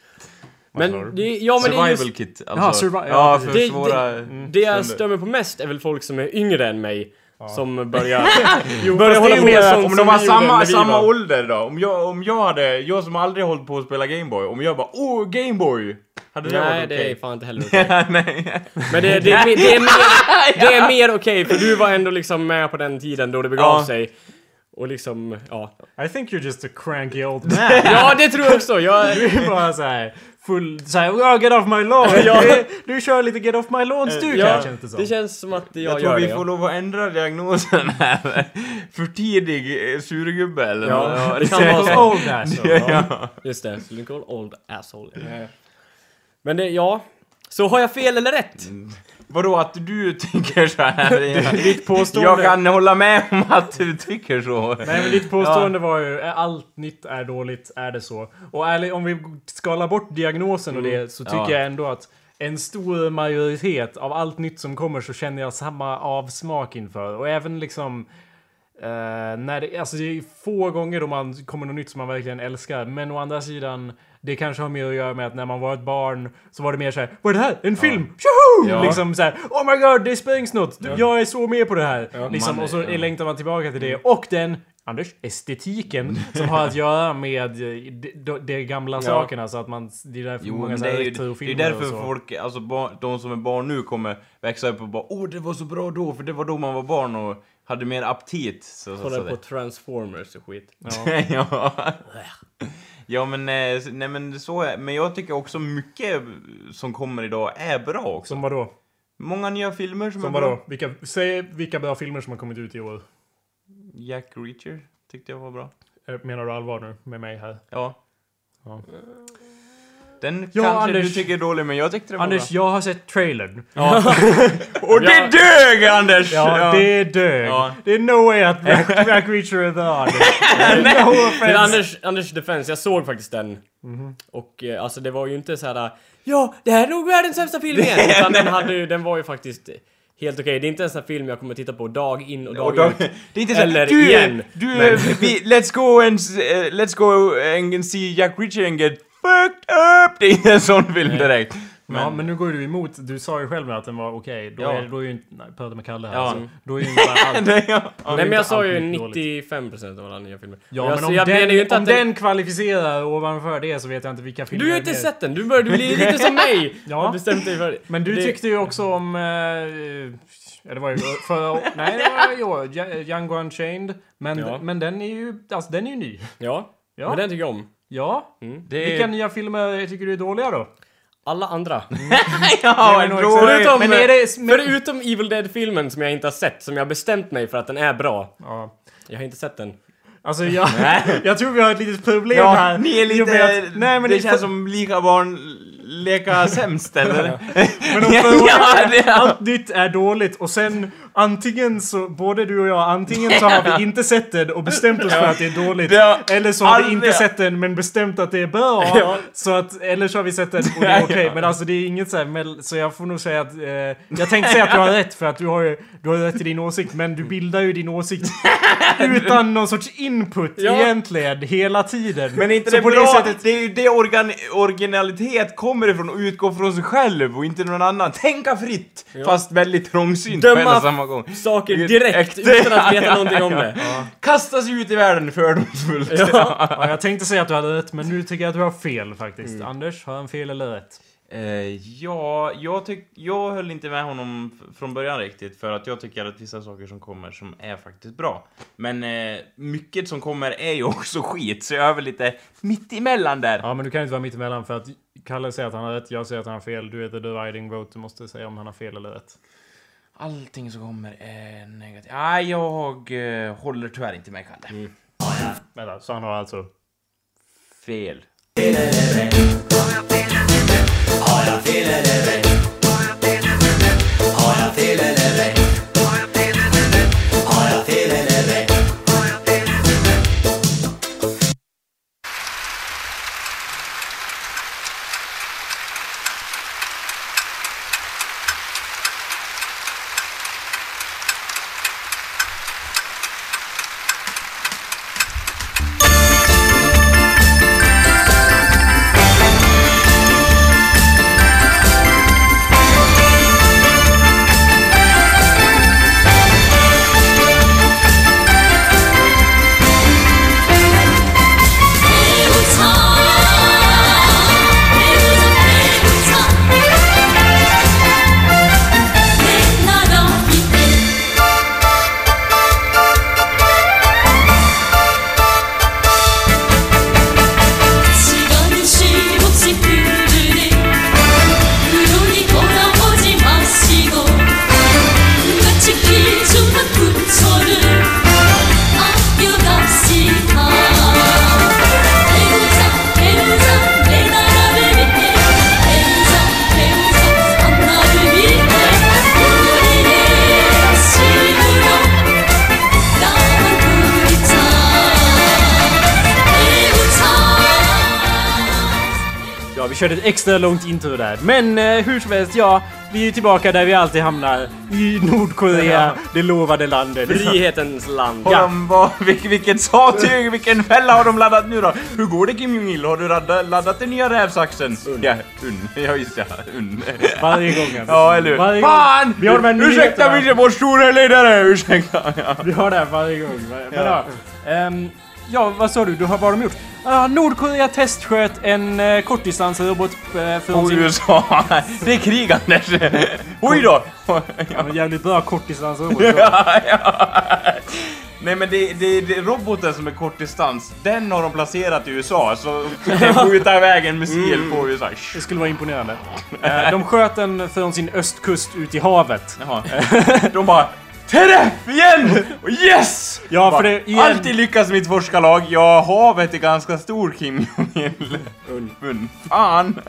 Men det, ja men det är survival just, kit, alltså. survi- ja, ja, precis. för Det- svåra... det jag stunder. stör mig på mest är väl folk som är yngre än mig. Som börjar, *laughs* Jo, börjar det hålla är på mer med sånt Om som de har samma, samma ålder då? Om jag, om jag hade, jag som aldrig hållit på att spela Gameboy, om jag bara åh Gameboy! Hade det Nej varit det okej? är fan inte heller *laughs* okej. Nej. Men det, det, är mer- det är mer, *laughs* det är mer okej för du var ändå liksom med på den tiden då det begav Ja. sig. Och liksom, ja. I think you're just a cranky old man. *laughs* Ja, det tror jag också! Jag, Du är bara såhär full... Såhär oh, get off my lawn! Ja. du, du kör lite get off my lawn-stuk ja, här känns det som. det känns som att jag, Jag tror gör vi det. får lov att ändra diagnosen här. För tidig eh, surgubbe eller Ja, ja, det kan vara så. old asshole. ja. Just det, Lincoln Old Asshole. Men det, ja. Så har jag fel eller rätt? Vadå att du tycker så här? *laughs* Ditt påstående... Jag kan hålla med om att du tycker så. Nej men ditt påstående var ju är allt nytt är dåligt, är det så? Och ärligt, om vi skalar bort diagnosen och det så tycker Ja. jag ändå att en stor majoritet av allt nytt som kommer så känner jag samma avsmak inför. Och även liksom... eh, när det, alltså det är få gånger då man kommer något nytt som man verkligen älskar. Men å andra sidan, det kanske har mer att göra med att när man var ett barn så var det mer såhär Vad är det här? En film? Tjoho! Ja. Liksom såhär Oh my god, det sprängs något! Jag är så med på det här! liksom, Man- och så ja. längtar man tillbaka till det. Och den Anders, estetiken som har att göra med eh, de, de, de gamla sakerna så att man... Det är därför Jo, många så det är ju det är därför så. folk, alltså barn, de som är barn nu kommer växa upp och bara Åh, det var så bra då, för det var då man var barn och hade mer aptit. Så, så, Kolla så på Transformers och skit. ja. *laughs* ja, men eh, nej men så är Men jag tycker också mycket som kommer idag är bra också. Som vadå? Många nya filmer som, Som är bra. vadå? Vilka, säg vilka bra filmer som har kommit ut i år. Jack Reacher tyckte jag var bra. Eh, Menar du allvar nu med mig här? Ja. Ja. Den Ja, kanske Anders. du tycker är dålig, men jag tyckte det var Anders, jag har sett trailern. bra. *laughs* Och det dög, Anders! Ja, det dög. Ja. Det är no way att Black, Reacher är the hardest. no Till offense. Anders, Anders defense, jag såg faktiskt den. Och eh, alltså det var ju inte så här. Ja, det här är nog världens sämsta film igen! *laughs* Utan den, hade ju, den var ju faktiskt helt okej. Det är inte en sån här film jag kommer att titta på dag in och dag Och då, ut. *laughs* det är inte så Eller du, igen. Du, vi, let's go and eh, let's go and see Jack Reacher and get fucked up! Det är inte en sån film direkt. Ja, men nu går du emot. Du sa ju själv att den var okej. Då, Ja. är, då är ju inte... Nej, pratade med Kalle här. Ja. Alltså, då är ju *laughs* inte allt... Det- ja. Nej men jag sa ju allt dåligt. 95% av alla nya filmer. Ja, jag, men så om, jag menar ju den, inte om att den, den kvalificerar ovanför det så vet jag inte vilka filmer Du har ju det inte sett den, du börjar du blir lite som mig! *laughs* Ja. Har bestämt dig för Men du det- tyckte ju också om... Eh, ja, det var ju förra *laughs* Nej, det var. Ja- Django Unchained. Men, Ja. men den är ju... Alltså, den är ju ny. Ja, Ja. men den tycker jag om. Ja. Det Vilka nya filmer tycker du är dåliga då? Alla andra. *laughs* ja. Förutom, Men är det- men- förutom Evil Dead-filmen som jag inte har sett, som jag har bestämt mig för att den är bra. Ja. Jag har inte sett den. Alltså jag, *laughs* *laughs* jag tror vi har ett litet problem här. ni är I och med lite... att- nej, men det känns som lika barn leka sämst, eller? Men Ja, det- allt nytt är dåligt och sen antingen så, både du och jag, antingen så har vi inte sett den och bestämt oss för att det är dåligt. Eller så har vi inte sett den men bestämt att det är bra. Ja. Så att, eller så har vi sett den och det är okej. Men alltså det är inget så här, så jag får nog säga att... Eh, jag tänkte säga att du har rätt för att du har ju du har rätt i din åsikt men du bildar ju din åsikt *laughs* utan någon sorts input Ja. egentligen hela tiden. Men inte Så det på bra? det sättet Det är ju det organ, originalitet kommer ifrån och utgår från sig själv och inte någon annan. Tänka fritt, fast väldigt trångsynt Döma samma gång. Saker direkt utan att veta *laughs* Ja, någonting om ja, det. Kasta sig ut i världen fördomsfullt. Ja. Ja, jag tänkte säga att du hade rätt, men nu tycker jag att du har fel faktiskt. Anders, har han fel eller rätt? Eh, ja, jag, tyck, jag höll inte med honom från början riktigt för att jag tycker att vissa saker som kommer som är faktiskt bra. Men eh, mycket som kommer är ju också skit, så jag är väl lite mitt emellan där. Ja, men du kan inte vara mitt emellan för att Kalle säger att han har rätt, jag säger att han har fel. Du är the dividing vote, du måste säga om han har fel eller rätt. Allting som kommer är negativt. Nej, jag eh, håller tyvärr inte med Kalle. Mm. Vänta, så alltså, han har alltså fel? Har jag fel eller rätt? Har jag fel eller rätt? Körde ett extra långt intro där. Men eh, hur som helst, ja. Vi är tillbaka där vi alltid hamnar. I Nordkorea, det lovade landet. Frihetens land. Har de, vad, vilket, vilket sattyg, vilken fälla har de laddat nu då? Hur går det Kim Jong-Il? Har du laddat, laddat den nya rävsaxen? Ja, unn. *laughs* Ja just ja, unn. Varje gång. alltså. Ja, *laughs* eller hur? Varje gång. Fan! Vi har de här Ursäkta vår store ledare, ursäkta. *laughs* Ja. Vi har det här varje gång. Men, ja. Ehm, ja, vad sa du? du har, vad har de gjort? Ah, Nordkorea testsköt en uh, kortdistansrobot uh, från sin... USA, *laughs* det är krig Anders. *laughs* Oj då! Ja, men jävligt bra kortdistansrobot. Ja, ja. Nej men det, det, det roboten som är kortdistans, den har de placerat i USA så de kan *laughs* skjuta iväg en missil på USA. Det skulle vara imponerande. Eh, de sköt den från sin östkust ut i havet. Jaha. De bara Träff igen! Yes! Ja, för det... Igen, Alltid lyckas mitt forskarlag. Ja, havet är ganska stor Kim Jong-Il. Fan!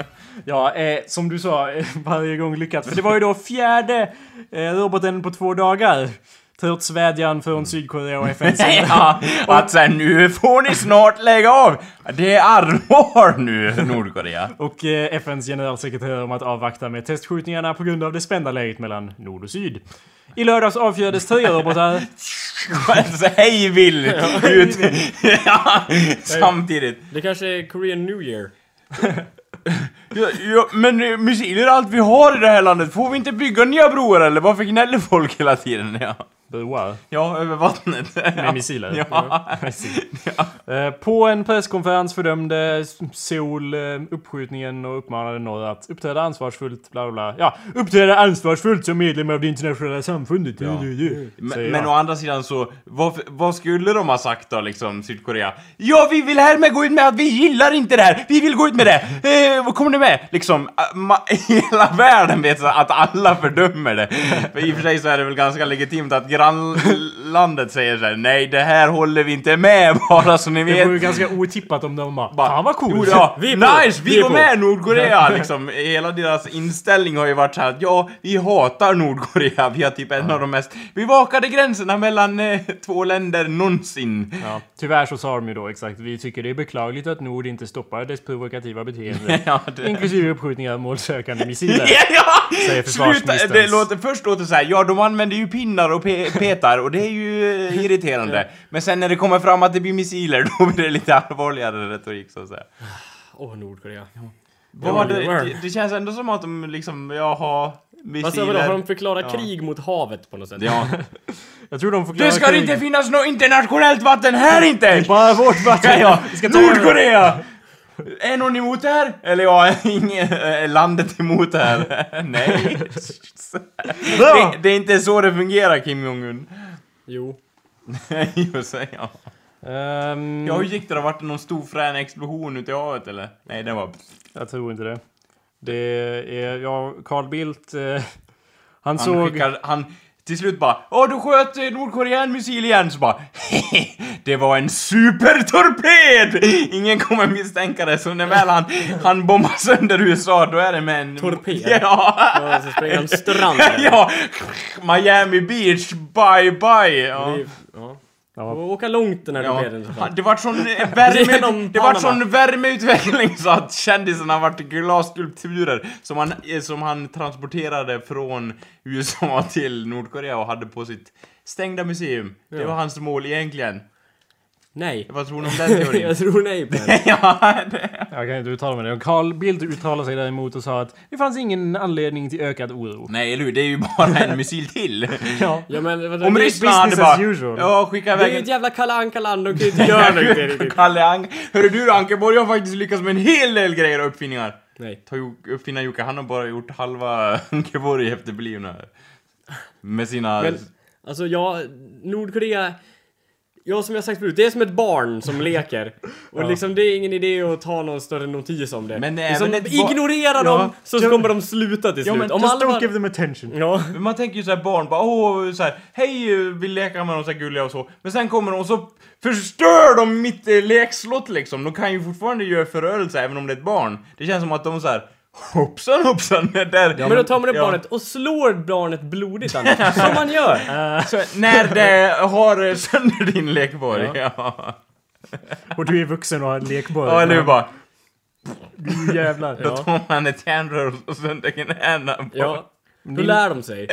Ja, eh, som du sa, eh, varje gång lyckats. För det var ju då fjärde eh, roboten på två dagar. Trots vädjan från Sydkorea och *laughs* FN. Ja, att sen nu får ni snart lägga av. Det är allvar nu, Nordkorea. Och eh, FNs generalsekreterare om att avvakta med testskjutningarna på grund av det spända läget mellan nord och syd. I lördags avfyrades tre robotar. Så *laughs* hej vill ut. *laughs* Ja, samtidigt. Det kanske är Korean New Year. *laughs* Ja, ja, men eh, missiler är allt vi har i det här landet. Får vi inte bygga nya broar eller? Varför gnäller folk hela tiden? Ja, Broar. ja över vattnet. Med missiler. Ja. Eh, På en presskonferens fördömde Seoul eh, uppskjutningen och uppmanade norr att uppträda ansvarsfullt, bla bla. Ja, uppträda ansvarsfullt som medlem av det internationella samfundet. Ja. Men, men å andra sidan så, vad, vad skulle de ha sagt då liksom, Sydkorea? Ja, vi vill härmed gå ut med att vi gillar inte det här! Vi vill gå ut med det! Eh, vad kommer ni med? Liksom, ma- *laughs* hela världen vet att alla fördömer det. För i och för sig så är det väl ganska legitimt att grannlandet säger så här: nej det här håller vi inte med *laughs* bara så ni Det vet. vore ganska otippat om de bara, Bara, Fan vad coolt! Ja, *laughs* Vi är nice! Vi, vi är går på." med Nordkorea! *laughs* liksom, hela deras inställning har ju varit så här att ja, vi hatar Nordkorea. Vi har typ en av de mest bevakade gränserna mellan eh, två länder någonsin. Ja, tyvärr så sa de ju då exakt, vi tycker det är beklagligt att Nord inte stoppar dess provokativa beteende. Ja, det- Inklusive uppskjutningar av målsökande missiler. Ja, ja! Säger Sluta! försvarsministerns- Det låter, först låter det så här, ja de använder ju pinnar och petar och det är ju eh, irriterande. Men sen när det kommer fram att det blir missiler, *laughs* då blir det lite allvarligare retorik så att säga. Åh, Nordkorea. Var det, det det, känns ändå som att de liksom, jaha, Alltså missiler... vadå, har de förklarat Ja. krig mot havet på något sätt? Ja. *laughs* Jag tror de förklarar Det ska krig. inte finnas något internationellt vatten här inte! Bara vårt vatten! *laughs* Ja, ja. Nordkorea! Är någon emot det här? Eller ja, *laughs* ingen, är landet emot det här? *laughs* Nej. *laughs* Det, det är inte så det fungerar Kim Jong-Un. Jo. Jo, så, ja. Ehm, ja, hur gick det då? Vart det någon stor frän explosion ute i havet eller? Nej, det var... Jag tror inte det. Det är, ja, Carl Bildt, eh, han, Han såg... skickade, han till slut bara Åh, du sköt eh, Nordkorea en missil igen! Så bara *laughs* Det var en supertorped! Ingen kommer misstänka det, så när väl han, han bombar sönder USA, då är det med en... Torped? *laughs* Ja! Ja, så springer de stranden. *laughs* ja! Miami Beach, bye bye! Ja. Det Ja. Och åka långt den här Ja, torpeden det vart sån eh, värme, *laughs* det vart sån värmeutveckling så att kändisarna vart glasskulpturer som han, eh, som han transporterade från USA till Nordkorea och hade på sitt stängda museum. Det Ja. var hans mål egentligen. Nej. Vad tror ni om den teorin? *laughs* jag tror nej på den. *laughs* ja, det... Jag kan inte uttala mig det. Och Carl Bildt uttalade sig däremot och sa att det fanns ingen anledning till ökad oro. Nej, eller hur? Det är ju bara en missil till. *laughs* Ja. Ja men vadå, Om Ryssland hade bara... usual. Ja, skicka det är iväg ju ett jävla Kalle Anka-land, de kan ju inte göra något riktigt. Kalle Ank... Hörru du Ankeborg har faktiskt lyckats med en hel del grejer och uppfinningar. Nej. Ta uppfinna Jocke, han har bara gjort halva Ankeborg efterblivna. Med sina... Men, alltså ja, Nordkorea... Ja, som jag sagt förut, det är som ett barn som *laughs* leker. Och liksom, det är ingen idé att ta någon större notis om det. Men det är liksom, ba- ignorera Ja, dem, så ja, kommer de sluta till Ja, slut. men om Just alla don't bara- give them attention. Ja. Men man tänker ju såhär barn bara åh så här, hej vill leka med dem så här gulliga och så. Men sen kommer de och så förstör de mitt eh, lekslott liksom. De kan ju fortfarande göra förödelse även om det är ett barn. Det känns som att de så här hoppsan hoppsan där. Men då tar man upp Ja. barnet och slår barnet blodigt annars. som man gör. *laughs* Så, när det har sönder din lekborg. Ja. Och du är vuxen och har en lekboll. ja, eller hur bara. Jävlar. Då tar man ett järnrör och sönder knäna på. Ja. Hur lär de sig?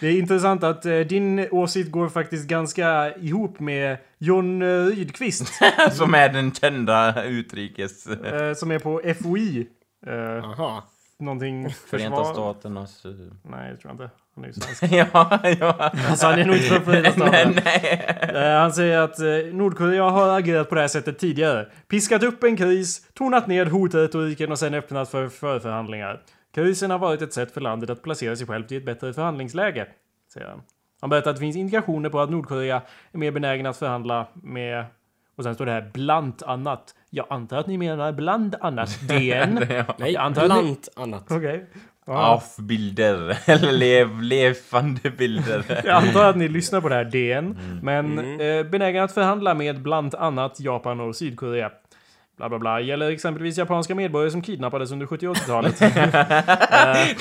Det är intressant att eh, din åsikt går faktiskt ganska ihop med John eh, Rydqvist. *laughs* Som är den kända utrikes... eh, som är på FOI. Eh, Aha. någonting Förenta försvar- Staternas... Nej, jag tror inte. Han är ju svensk. *laughs* ja, ja. Alltså han är nog inte från Förenta nej, Staterna. nej. Eh, Han säger att eh, Nordkorea har agerat på det här sättet tidigare. Piskat upp en kris, tonat ned hotretoriken och sen öppnat för förförhandlingar. Krisen har varit ett sätt för landet att placera sig självt i ett bättre förhandlingsläge, säger han. Han berättar att det finns indikationer på att Nordkorea är mer benägen att förhandla med... Och sen står det här bland annat. Jag antar att ni menar bland annat *laughs* DN. Nej, ni- bland annat. Okej. Ja. Avbilder. *laughs* Eller lev, levande bilder. *laughs* Jag antar att ni lyssnar på det här DN. Men eh, benägen att förhandla med bland annat Japan och Sydkorea. Bla bla bla. Gäller exempelvis japanska medborgare som kidnappades under 70 och 80-talet.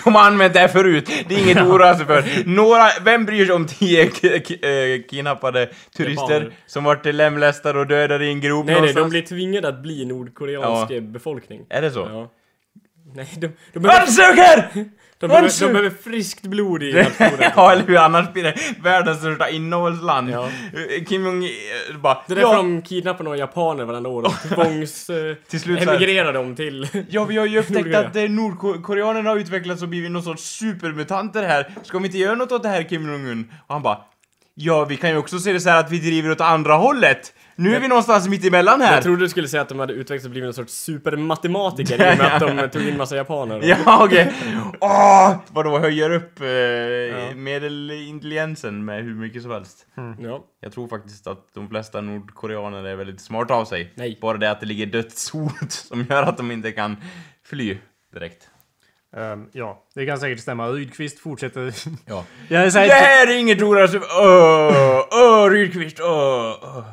De har använt det här förut. Det är inget att oroa sig för. Några, vem bryr sig om tio eh, kidnappade turister Japaner. som vart lemlästade och dödade i en grop Nej, nej, de någonstans? blir tvingade att bli nordkoreansk Ja. befolkning. Är det så? Ja. Nej, de, de, behöver, Ansöker! *laughs* de, behöver, de behöver friskt blod i *laughs* nationen. ja, eller hur? Annars blir det världens största innehållsland. Ja. Eh, Kim Jong eh, bara... Det är därför de kidnappar några japaner varenda år och *laughs* tvångs... eh, Till slut emigrerar de till... Ja, vi har ju *laughs* upptäckt att eh, nordkoreanerna har utvecklats och blivit någon sorts supermutanter här. Ska vi inte göra något åt det här, Kim Jong-Un? Och han bara... Ja, vi kan ju också se det så här att vi driver åt andra hållet. Nu är vi någonstans mitt emellan här. Jag trodde du skulle säga att de hade utvecklats och blivit någon sorts supermatematiker i och med *laughs* att de tog in massa japaner. Ja, okej. Åh! Vadå, höjer upp eh, medelintelligensen med hur mycket som helst. Ja. Jag tror faktiskt att de flesta nordkoreaner är väldigt smarta av sig. Nej. Bara det att det ligger dödshot *laughs* som gör att de inte kan fly direkt. Ehm, ja, det kan säkert stämma. Rydqvist fortsätter. Ja. *laughs* Det här är inget ord alltså. Åh, åh, Rydqvist, åh, åh.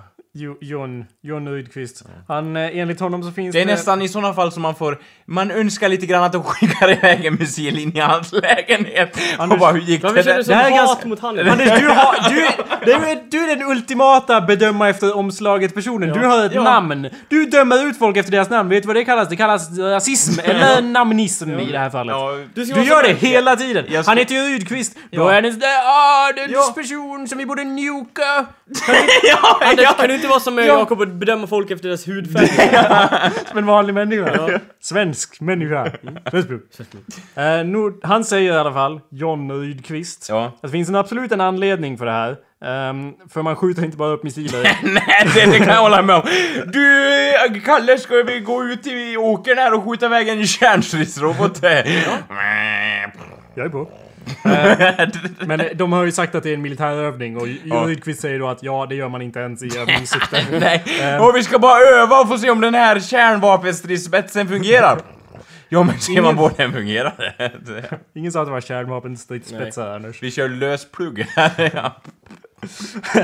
Jo- John, John Rydqvist. Han, eh, enligt honom så finns Det är nästan i såna fall som man får... Man önskar lite grann att de skickar iväg en missil in i hans lägenhet. Och bara, hur gick det Varför känner där? du så Det här är hat ganska- mot honom? Anders, du, har, du, du, är, du är den ultimata bedöma efter omslaget personen. Du har ett Ja. namn. Du dömer ut folk efter deras namn. Vet du vad det kallas? Det kallas rasism *laughs* eller namnism i det här fallet. Ja, Du Du gör det hela tiden! ska- Han heter ju Rydqvist. Då Ja. är det ah, det är en Ja. person som vi borde njuka. *laughs* ja, Anders, ja. kan du inte vara som Ja. Jakob och bedöma folk efter deras hudfärg? *laughs* Som en vanlig människa. Svensk människa. Svensk blod. Eh, Nord, han säger i alla fall, John Rydqvist, Ja. att det finns en absolut en anledning för det här. Ehm, för man skjuter inte bara upp missiler. *laughs* Nej, det, det kan jag hålla med om. Du, Kalle, ska vi gå ut i åkern här och skjuta iväg en kärnstridsrobot? Jag är på. Eh, men de har ju sagt att det är en militärövning och. Rydqvist säger då att ja, det gör man inte ens i *laughs* övningssyfte. Nej, och vi ska bara öva och få se om den här kärnvapenstridsspetsen fungerar. Ja, men ser man på den fungerar det. Ingen sa att det var kärnvapenstridsspetsar, Anders. Vi kör lösplugg här. *laughs* Ja. *laughs*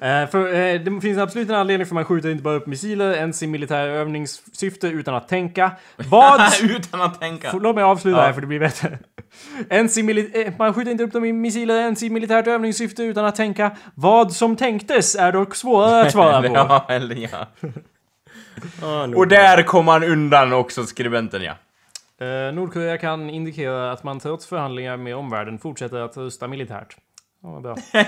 Eh, för, eh, det finns absolut en anledning för man skjuter inte bara upp missiler ens i militär övningssyfte utan att tänka. Vad... Utan att tänka. Låt mig avsluta Ja. här för det blir bättre. Ens i eh, man skjuter inte upp dem i missiler ens i militärt övningssyfte utan att tänka. Vad som tänktes är dock svårare att svara *laughs* på. Ja, eller ja. *laughs* Ah. Och där kom han undan också, skribenten ja. Eh, Nordkorea kan indikera att man trots förhandlingar med omvärlden fortsätter att rusta militärt. Ja, vad bra. *laughs*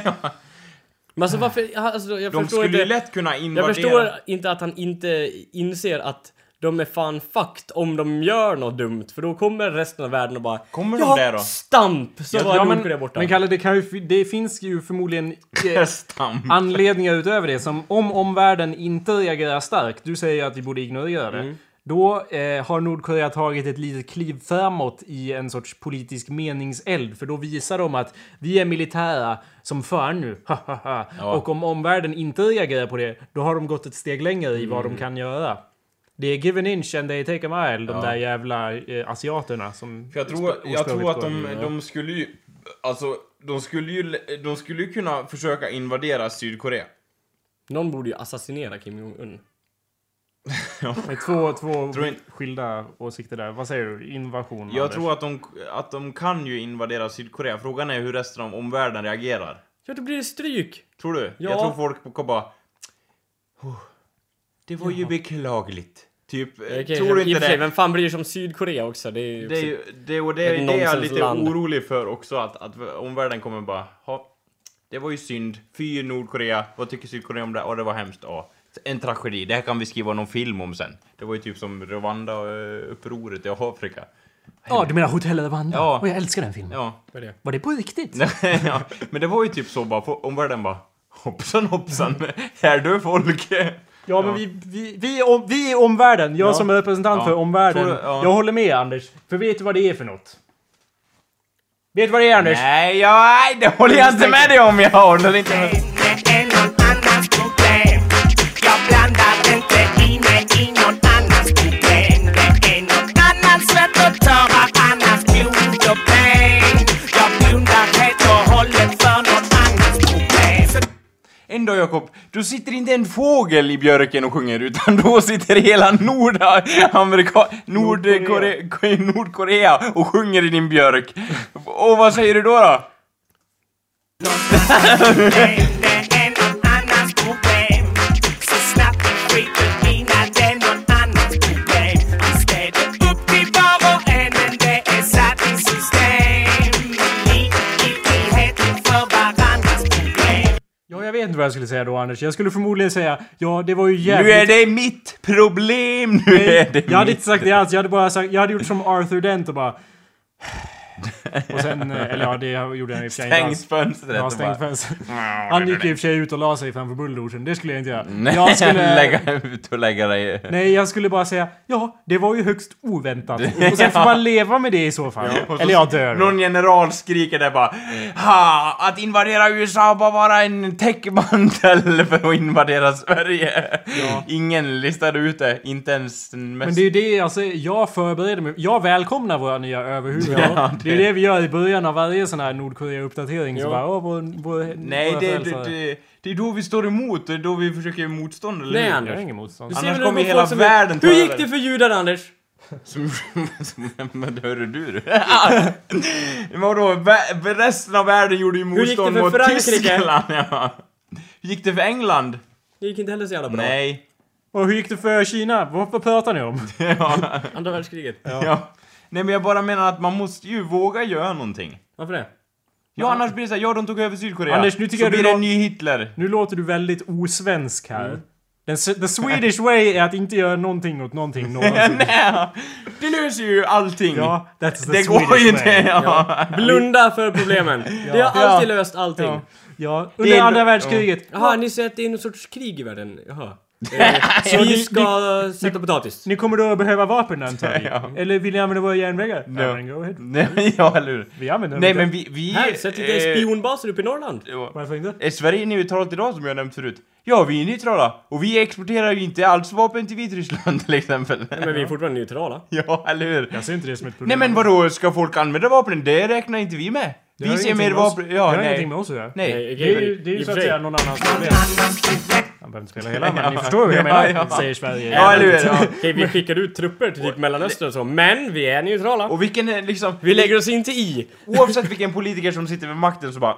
Men alltså varför... Alltså, jag De förstår skulle ju inte... lätt kunna Jag invadera. förstår inte att han inte inser att de är fan fucked om de gör något dumt. För då kommer resten av världen och bara... Kommer de ja, där då?" stamp! Så var ja, Nordkorea borta. men Kalle, det, kan ju, det finns ju förmodligen *laughs* eh, Stamp. anledningar utöver det. Som om omvärlden inte reagerar starkt, du säger att vi borde ignorera det. Mm. Då eh, har Nordkorea tagit ett litet kliv framåt i en sorts politisk meningseld. För då visar de att vi är militära som fan nu. Ja. Och om omvärlden inte reagerar på det, då har de gått ett steg längre i vad de kan göra. Det är give an inch and they take a mile, de Ja. där jävla eh, asiaterna som... För jag tror, jag tror att de, de skulle ju... Alltså, de skulle ju, de skulle ju kunna försöka invadera Sydkorea. Någon borde ju assassinera Kim Jong-Un. *laughs* Det är två, två Tror skilda åsikter där. Vad säger du? Invasion? Jag Anders? tror att de, att de kan ju invadera Sydkorea. Frågan är hur resten av omvärlden reagerar. Ja, då blir det stryk! Tror du? Ja. Jag tror folk kommer bara... "Oh, Det var ju beklagligt. Typ, eh, Okej, tror du inte för sig, det? vem fan bryr sig om Sydkorea också? Det är ju Det är, också- ju- det, och det, det är jag lite nonsensland. orolig för också, att, att omvärlden kommer bara ha, Det var ju synd. Fy Nordkorea. Vad tycker Sydkorea om det? Och det var hemskt. Ja. En tragedi. Det här kan vi skriva någon film om sen. Det var ju typ som Rwanda-upproret i Afrika. Ja, du menar Hotell Rwanda? Ja. Och jag älskar den filmen. Ja. Vad är det? Var det på riktigt? *laughs* ja. Men det var ju typ så bara, omvärlden bara Hoppsan hoppsan, här dör folk. Ja, men vi, vi, vi, är om, vi är omvärlden. Jag Ja. som är representant Ja. för omvärlden. Tror du- ja. Jag håller med Anders. För vet du vad det är för något? Vet du vad det är Anders? Nej, ja, nej, det håller jag inte med dig om. Jag håller inte med. Då sitter inte en fågel i björken och sjunger utan då sitter hela Nordamerika, Nordkorea, Nordkorea och sjunger i din björk. Och vad säger du då? då? *laughs* vet inte vad jag skulle säga då Anders. Jag skulle förmodligen säga ja, det var ju jävligt... Nu är det mitt problem! Nu är det Jag hade mitt. inte sagt det alls. Jag hade bara sagt... Jag hade gjort som Arthur Dent och bara... Och sen... eh, Eller ja, det gjorde jag i och för sig Stängt fönstret Ja, stängt fönster. Han gick i och för sig ut och la sig framför bulldozern. Det skulle jag inte göra. Nej, Jag skulle... *laughs* lägga ut och lägga dig... Nej, jag skulle bara säga ja, det var ju högst oväntat. *laughs* Och sen får man leva med det i så fall. Eller jag dör. Någon general skriker där bara Ha! Att invadera USA bara vara en täckmantel *laughs* för att invadera Sverige. Ingen listade ut det, inte ens mest... Men det är ju det, alltså, jag förbereder mig. Jag välkomnar våra nya överhuvud. det... är det vi gör i början av varje sån här Nordkorea-uppdatering. Så bara, åh, vår, vår, Nej, det, det, det, det är då vi står emot, det är då vi försöker göra motstånd, eller Nej, hur? Anders. Jag har ingen motstånd. Du ser Annars kommer hur hela världen ta Hur gick det för judar Anders? Som, som, men hörru du. Men *laughs* vadå, resten av världen gjorde ju Hur gick det motstånd för mot Frankrike? Tyskland. Ja. Hur gick det för England? Det gick inte heller så jävla bra. Nej. Och hur gick det för Kina? Vad, vad pratar ni om? *laughs* Andra världskriget. Ja. Nej men jag bara menar att man måste ju våga göra någonting. Varför det? Ja, annars blir det såhär, ja de tog över Sydkorea. Anders, nu tycker så jag du blir det en ny Hitler. Nu låter du väldigt osvensk här. Mm. Den, the Swedish way är att inte göra någonting åt någonting *laughs* någonsin. Nej, det löser ju allting. Ja, that's the det Swedish går ju inte. Ja. Blunda för problemen. Det har alltid Ja. löst allting. Ja. Ja, under andra världskriget. Jaha, ni säger att det är någon sorts krig i världen? Jaha. Eh, Så vi ska sätta potatis? Ni kommer då behöva vapen antar jag? *laughs* Ja. Eller vill ni använda våra järnvägar? Ja. Ja. men Go ahead. Nej, ja, eller hur? Vi använder Nej dem men inte. vi... vi Här, sätt lite eh, spionbaser uppe i Norrland. ja. Varför inte? Är Sverige neutralt idag som jag nämnt förut? Ja, vi är neutrala. Och vi exporterar ju inte alls vapen till Vitryssland *laughs* till exempel. Men vi är fortfarande neutrala. Ja, eller hur? Jag ser inte det som ett problem. Nej men vadå, ska folk använda vapen? Det räknar inte vi med. Det Vi ser mer oss- vapen... Det Ja, har ingenting med oss att göra. Nej. Nej, Det är ju, det är ju så att säga någon annans problem. Man behöver inte spela hela, men ni förstår hur jag Ja, menar. ja. Säger Sverige. Ja, eller hur? Ja. Okej, vi skickar ut trupper till typ Mellanöstern och så, men vi är neutrala. Och vilken liksom... Vi lägger oss inte i. Oavsett vilken politiker som sitter vid makten så bara...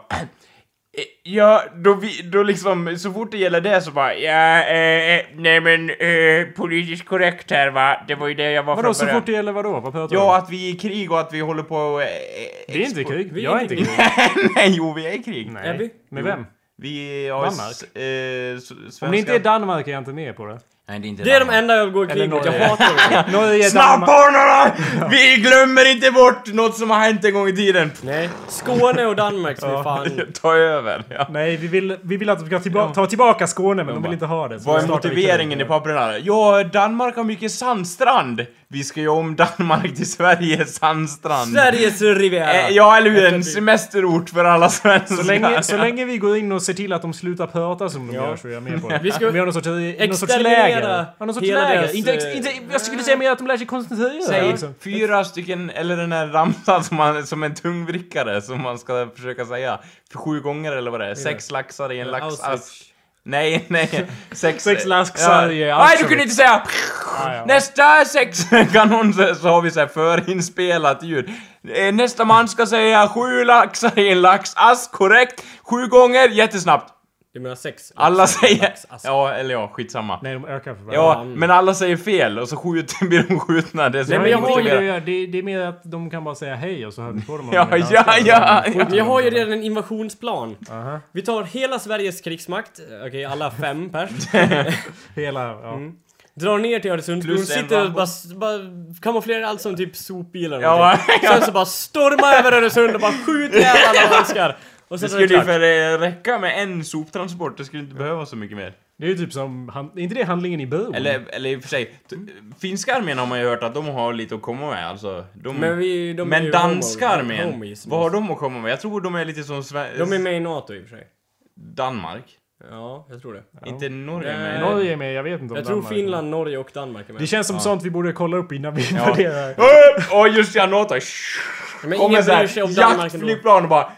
"Eh, Ja, då, vi, då liksom, så fort det gäller det så bara, ja, eh, eh, nej men, eh, politiskt korrekt här va, det var ju det jag var Vadå, så början." fort det gäller vadå? Vad pratar du Ja, att vi är i krig och att vi håller på eh, Det är inte krig. Vi är Jag är inte i i krig. *laughs* Nej, jo, vi är i krig. Nej. Är vi? Med Jo. vem? Vi har... Danmark? s- Eh, s- svenska... Om det inte är Danmark är jag inte med på det. Nej, det är inte Det är de enda jag går Eller mot. Jag hatar dem. *laughs* Norge! Vi glömmer inte bort något som har hänt en gång i tiden. Nej, Skåne och Danmark *laughs* som är fan... *laughs* Ta över. Ja. Nej, vi vill, vi vill att de ska tillba- ta tillbaka Skåne, men de vill inte ha det. så Vad är vi motiveringen i papperna? Ja, Danmark har mycket sandstrand. Vi ska göra om Danmark till Sveriges sandstrand. Sveriges Riviera. Eh, ja, eller hur? En semesterort för alla svenskar. Så länge, så länge vi går in och ser till att de slutar prata som de Ja. gör så är jag med på det. Vi ska Vi har någon sorts, någon sorts exterminera läger. Ja, någon sorts hela läger. deras, Inte, eh, inte, jag skulle säga mer att de lär sig koncentrera. Säg liksom. fyra stycken, eller den här ramsan som, man, som en tungvrickare som man ska försöka säga. För sju gånger eller vad det är. Sex laxar i en laxask. Nej, nej. *laughs* Sex, Sex laxar i Nej, du kunde inte säga! Ja, ja. Nästa sex *laughs* kanon så, så har vi så här förinspelat ljud. Eh, Nästa man ska säga sju laxar i en laxask, korrekt. Sju gånger, jättesnabbt. Du menar sex? Alla Lax, säger... lax, alltså. Ja, eller ja, skitsamma. Nej, de ökar för varje. Ja, men alla säger fel och så skjuter, *laughs* blir de skjutna. Det är så Nej, men jag har ju det, det, det är mer att de kan bara säga hej och så hör vi på dem. Ja, ja, ja, ja. Men jag har ju redan en invasionsplan. Vi tar hela Sveriges krigsmakt, okej alla fem pers. *laughs* *laughs* Hela, ja. Drar ner till Öresundsbron, sitter och bara, bara kamouflerar allt som typ sopbilar och Ja, ja. Sen så bara storma över Öresund och bara skjuter ihjäl alla svenskar. Och Det sen är skulle det ju för eh, räcka med en soptransport, det skulle inte behöva så mycket mer. Det är ju typ som, han- är inte det handlingen i Bro? Eller, eller i och för sig, t- finska armén har man ju hört att de har lite att komma med, alltså. De, Men vi, de är men ju danska homo- armén, homies. vad har de att komma med? Jag tror de är lite som Sve- De är med i NATO i och för sig. Danmark. Ja, jag tror det. Inte Norge Nej. med. Norge är med, jag vet inte om Jag tror Danmark är Finland, Norge och Danmark är med. Det känns som sånt vi borde kolla upp innan vi Ja. invaderar. Åh, *laughs* just ja, NATO! Men Kommer ingen såhär bryr sig om Danmark ändå. jaktflygplan och bara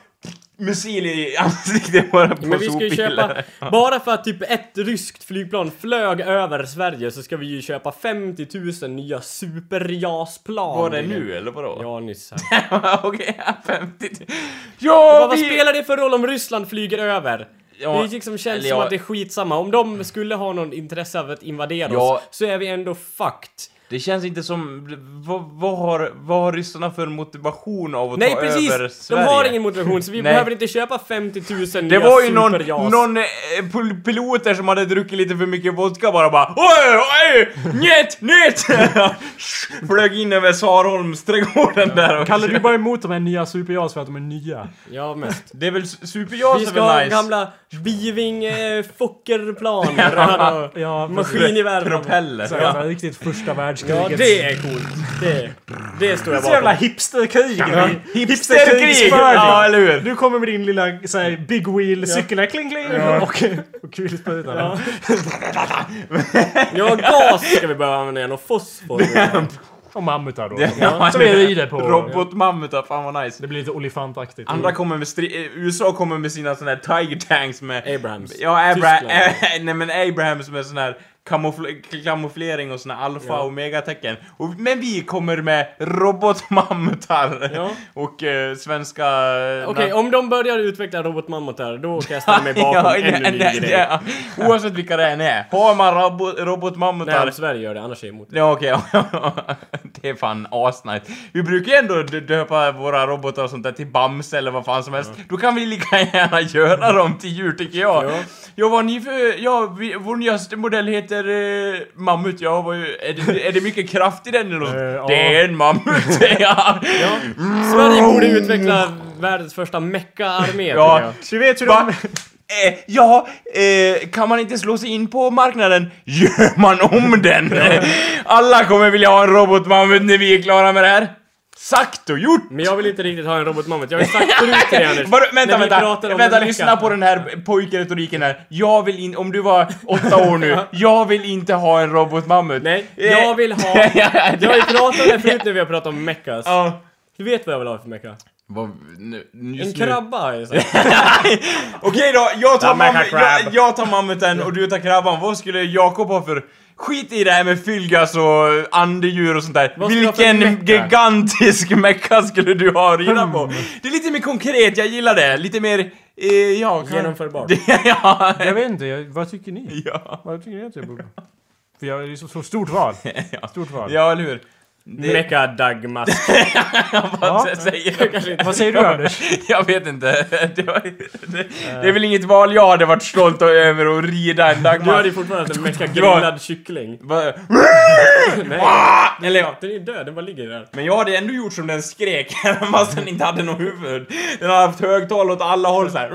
missil i ansiktet bara på Men vi ska ju köpa, *laughs* bara för att typ ett ryskt flygplan flög över Sverige så ska vi ju köpa 50 000 nya super-JAS-plan. Var det nu eller vadå? Ja, nyss här. *laughs* Okej, 50 Ja, Vad, vad vi... spelar det för roll om Ryssland flyger över? Ja, det liksom känns som ja. att det är skitsamma. Om de skulle ha någon intresse av att invadera Ja. oss så är vi ändå fucked. Det känns inte som... Vad, vad, har, vad har ryssarna för motivation av att Nej ta precis! över De Sverige? har ingen motivation så vi Nej. behöver inte köpa 50 000 Det nya var ju någon, någon eh, pil- piloter som hade druckit lite för mycket vodka bara bara Oj, oj, njet, njet! *laughs* Flög in över Sarholmsträdgården där och... Kallar du bara emot de här nya superjas för att de är nya? Ja, mest. Det är väl superjas Vi är ska ha väl nice? gamla Biving eh, Fokkerplan. *laughs* ja. Ja, Maskingevär. Propeller. Så jävla riktigt första världskriget. Ja, det är coolt. Det, det står jag Så jävla bakom. hipsterkrig! Ja. Hipsterkrig! Ja, eller hur? Du kommer med din lilla såhär, big wheel cykel kling kling! Och, och kulsprutan. Ja. *laughs* Ja, gas ska vi behöva använda igen och fosfor. Och mammutar då. Ja, Som vi rider på. Robotmammutar, fan vad nice. Det blir lite olifantaktigt. Andra kommer med stri- eh, USA kommer med sina såna här Tiger Tanks med... Abrahams. Ja, Abra Tyskland. *laughs* nej men Abrahams med sån här kamoufl- kamouflering och såna alfa Ja. och megatecken. Och, men vi kommer med robotmammutar. Ja. *laughs* Och eh, svenska... Okej, om de börjar utveckla robotmammutar, då kan jag ställa mig *laughs* bakom ja, ännu ja, ny ja, grej. ja. Oavsett vilka det än är. Har man robo- Nej, robotmammutar... om Sverige gör det, annars är jag emot det. Ja okej, *laughs* det är fan asnice. Vi brukar ju ändå döpa våra robotar och sånt där till Bamse eller vad fan som helst. Då kan vi lika gärna göra dem till djur tycker jag. Ja. Ja, vad ni för... Ja, vi, vår nyaste modell heter eh, Mammut. Ja, vad, är, det, är det mycket kraft i den eller något? Eh, ja. Det är en mammut, ja. Ja. Sverige borde utveckla världens första mecka-armé, Ja, jag. Du vet hur de... Eh, ja, eh, kan man inte slå sig in på marknaden, gör man om den! Alla kommer vilja ha en robotmammut när vi är klara med det här. Sagt och gjort! Men jag vill inte riktigt ha en robotmammut. Jag har ju sagt förut till dig Anders. Vänta, vänta, vänta, lyssna på den här pojkretoriken här. Jag vill inte, om du var åtta år nu, *laughs* jag vill inte ha en robotmammut. Nej, Eh, jag vill ha... *laughs* Jag har ju pratat om det förut när vi har pratat om mechas. Ja. Du vet vad jag vill ha för mecka? Vad, nu, En krabba har jag sagt. *laughs* Okej då, jag tar, mam- jag, jag tar mammuten och du tar krabban. Vad skulle Jakob ha för... Skit i det här med fylgas och andedjur och sånt där. Vilken gigantisk *laughs* mecka skulle du ha att rida på? Det är lite mer konkret, jag gillar det. Lite mer... Eh, ja, kan... Genomförbart. *laughs* Jag ja. vet inte, jag, vad tycker ni? ja. Vad tycker ni att jag borde... För jag, det är så, så stort val. *laughs* ja. Stort val. Ja, eller hur? Det, Mecka Dagmask. *laughs* vad Ja. säger? Vad säger du Anders? *laughs* Jag vet inte. Det, var, det, det är väl inget val jag hade varit stolt över att rida en Du hade ju fortfarande en mecka grillad kyckling. *laughs* Nej, Eller ja. den är död, den bara ligger där. Men jag hade ändå gjort som den skrek, fast den inte hade något huvud. Den har haft högtal åt alla håll så här.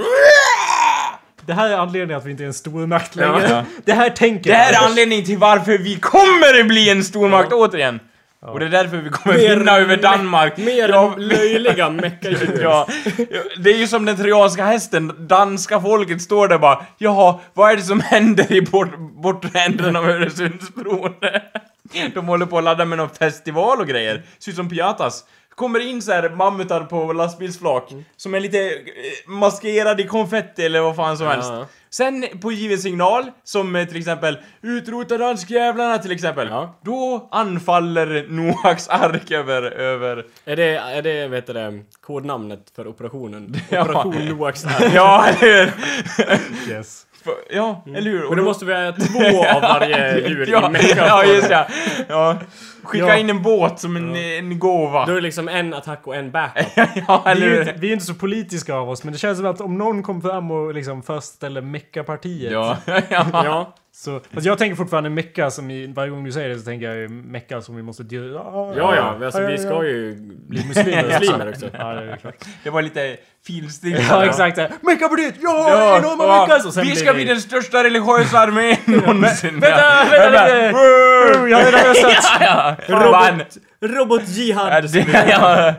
Det här är anledningen att vi inte är en stormakt längre. Ja. Det här tänker Det här är anledningen till varför vi kommer att bli en stormakt återigen. Och det är därför vi kommer Mer- vinna över Danmark. Mer Ja, löjliga mecka-djur. *laughs* Ja, det är ju som den trojanska hästen, danska folket står där bara Jaha, vad är det som händer i bort, bortre änden av Öresundsbron? *laughs* De håller på att ladda med någon festival och grejer, ser ut som Piatas Kommer in så här mammutar på lastbilsflak Som är lite eh, maskerade i konfetti eller vad fan som Ja. helst Sen på given signal, som eh, till exempel utrota danskjävlarna till exempel. Ja. Då anfaller Noaks ark över, över... Är det, är det vet du det, kodnamnet för operationen? *laughs* Ja. Operation Noaks ark. *laughs* Ja, eller hur? Yes. Ja, eller hur? Men då måste vi ha två *laughs* av varje djur ja, i mecka. ja, just ja. ja. Skicka Ja. in en båt som en, en gåva. Då är det liksom en attack och en backup. *laughs* ja, Vi eller är, ju hur? inte, vi är inte så politiska av oss, men det känns som att om någon kom fram och liksom först ställde meckapartiet. Ja, *laughs* ja. Ja. Så, fast jag tänker fortfarande mecka som i, varje gång du säger det så tänker jag ju mecka som vi måste dö. Ja, ja, alltså, vi ska ju bli muslimer. *laughs* muslimer också. Ja, det är klart. Det var lite finstilt. Ja, exakt. Meckapartiet! Ja, Ja, enorma ja. meckas! Vi ska bli den största religiösa armén någonsin. Vänta, vänta lite! Jag har redan röstat! Robot, robot jihad. *laughs* *laughs* Ja, det- ja.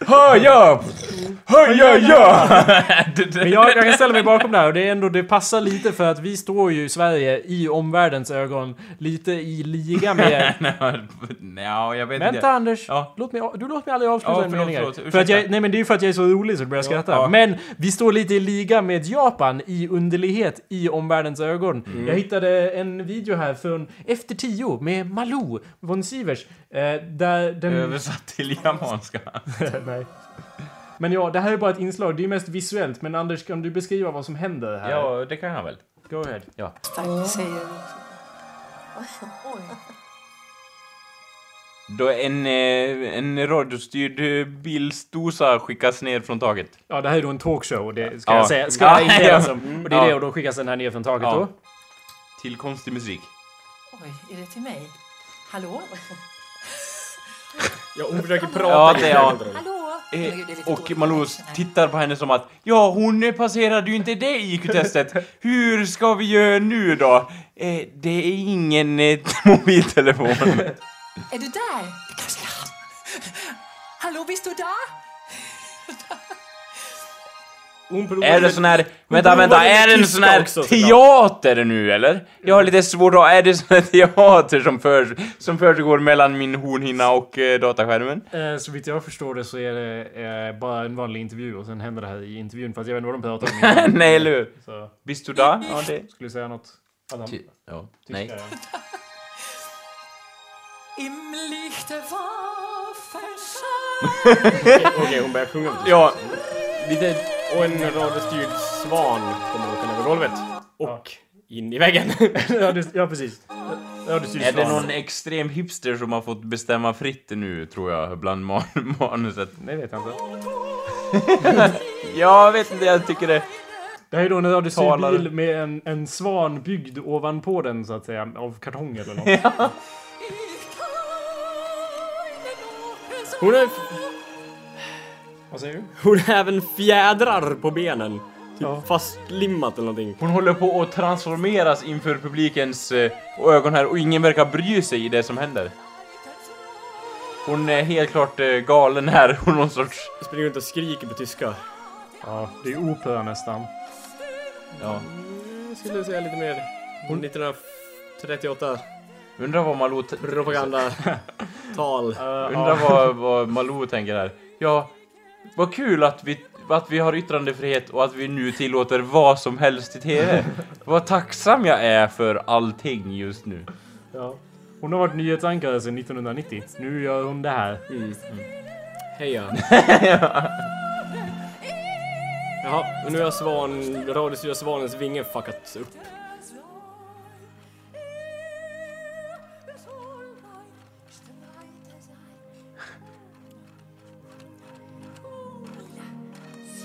Höja! Höja, ja! *laughs* Men jag, jag kan ställa mig bakom det här och det är ändå, det passar lite för att vi står ju i Sverige i omvärldens ögon lite i liga med... *laughs* Ja, jag vet Vänta inte. Anders! Ja. Låt mig, du låter mig aldrig avsluta Ja, en mening. För att jag, nej men det är ju för att jag är så rolig så du börjar skratta. ja. Men vi står lite i liga med Japan i underlighet i omvärldens ögon. Mm. Jag hittade en video här från Efter tio med Malou von Sivers. Eh, där den... Översatt till japanska. *laughs* nej. Men ja, det här är bara ett inslag. Det är mest visuellt. Men Anders, kan du beskriva vad som händer här? Ja, det kan jag väl. Go ahead. Ja. säger. Då en, eh, en radiostyrd eh, bilsdosa skickas ner från taket. Ja, det här är då en talkshow. Det ska Ja. jag säga. Ska Ja, jag ja. som. Och det är Ja. det och då skickas den här ner från taket Ja. då. Till konstig musik. Oj, är det till mig? Hallå? Ja, hon försöker prata. Ja, det- ja. Hallå? Eh, och Malou tittar på henne som att Ja, hon passerade ju inte det IQ-testet. Hur ska vi göra nu då? Eh, det är ingen eh, *laughs* mobiltelefon. Är du där? Hallå, visst du där? *laughs* Är det sån här... Vänta, vänta, är det en sån här teater nu eller? Jag har lite svårt att... Är det sån här teater som, för, som försiggår mellan min hornhinna och eh, dataskärmen? Eh, så vitt jag förstår det så är det eh, bara en vanlig intervju och sen händer det här i intervjun fast jag vet inte vad de pratar om. *laughs* Nej, eller hur? Så, Visst du da? Ja, det... skulle du säga något? Adam? Ty- Ja, nej. ja. *laughs* Im Lichte. *laughs* Okej, hon börjar sjunga. Ja, Lite, och en radiostyrd svan kommer åka över golvet. Och in i väggen. *laughs* ja, det, ja, precis. Ja, det är det någon extrem hipster som har fått bestämma fritt nu, tror jag, bland man- *laughs* manuset? Nej, vet jag inte. *laughs* Jag vet inte, jag tycker det... Det här är då en radiostyrd bil med en, en svan byggd ovanpå den så att säga, av kartong eller något. Hon är, Vad säger du? hon har även fjädrar på benen. Typ Ja. fastlimmat eller någonting. Hon håller på att transformeras inför publikens eh, ögon här och ingen verkar bry sig i det som händer. Hon är helt klart eh, galen här, hon någon sorts... Springer runt och skriker på tyska. Ja, det är opera nästan. Ja. Jag skulle säga lite mer. Hon 1938 Undrar vad Malou... t- propagandatal. *laughs* *laughs* Undrar vad, vad Malou tänker här. Ja, vad kul att vi, att vi har yttrandefrihet och att vi nu tillåter vad som helst i TV. *laughs* vad tacksam jag är för allting just nu. Ja. Hon har varit nyhetsankare sedan 1990. Nu gör hon det här. Heja. *laughs* Jaha, och nu har svan, radiostyrda svanens vinge fuckats upp.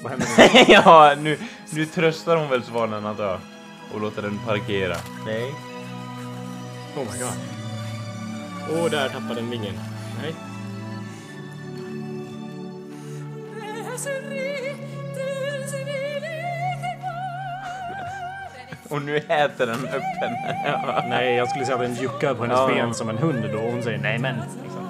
Vad händer nu? *laughs* ja, nu, nu tröstar hon väl svanen antar jag. Och låter den parkera. Nej. Oh my god. Åh, där tappade den vingen. Nej. Och nu äter den öppen. Nej, jag skulle säga att den juckar på hennes Ja. ben som en hund då. Och hon säger nej men. Liksom.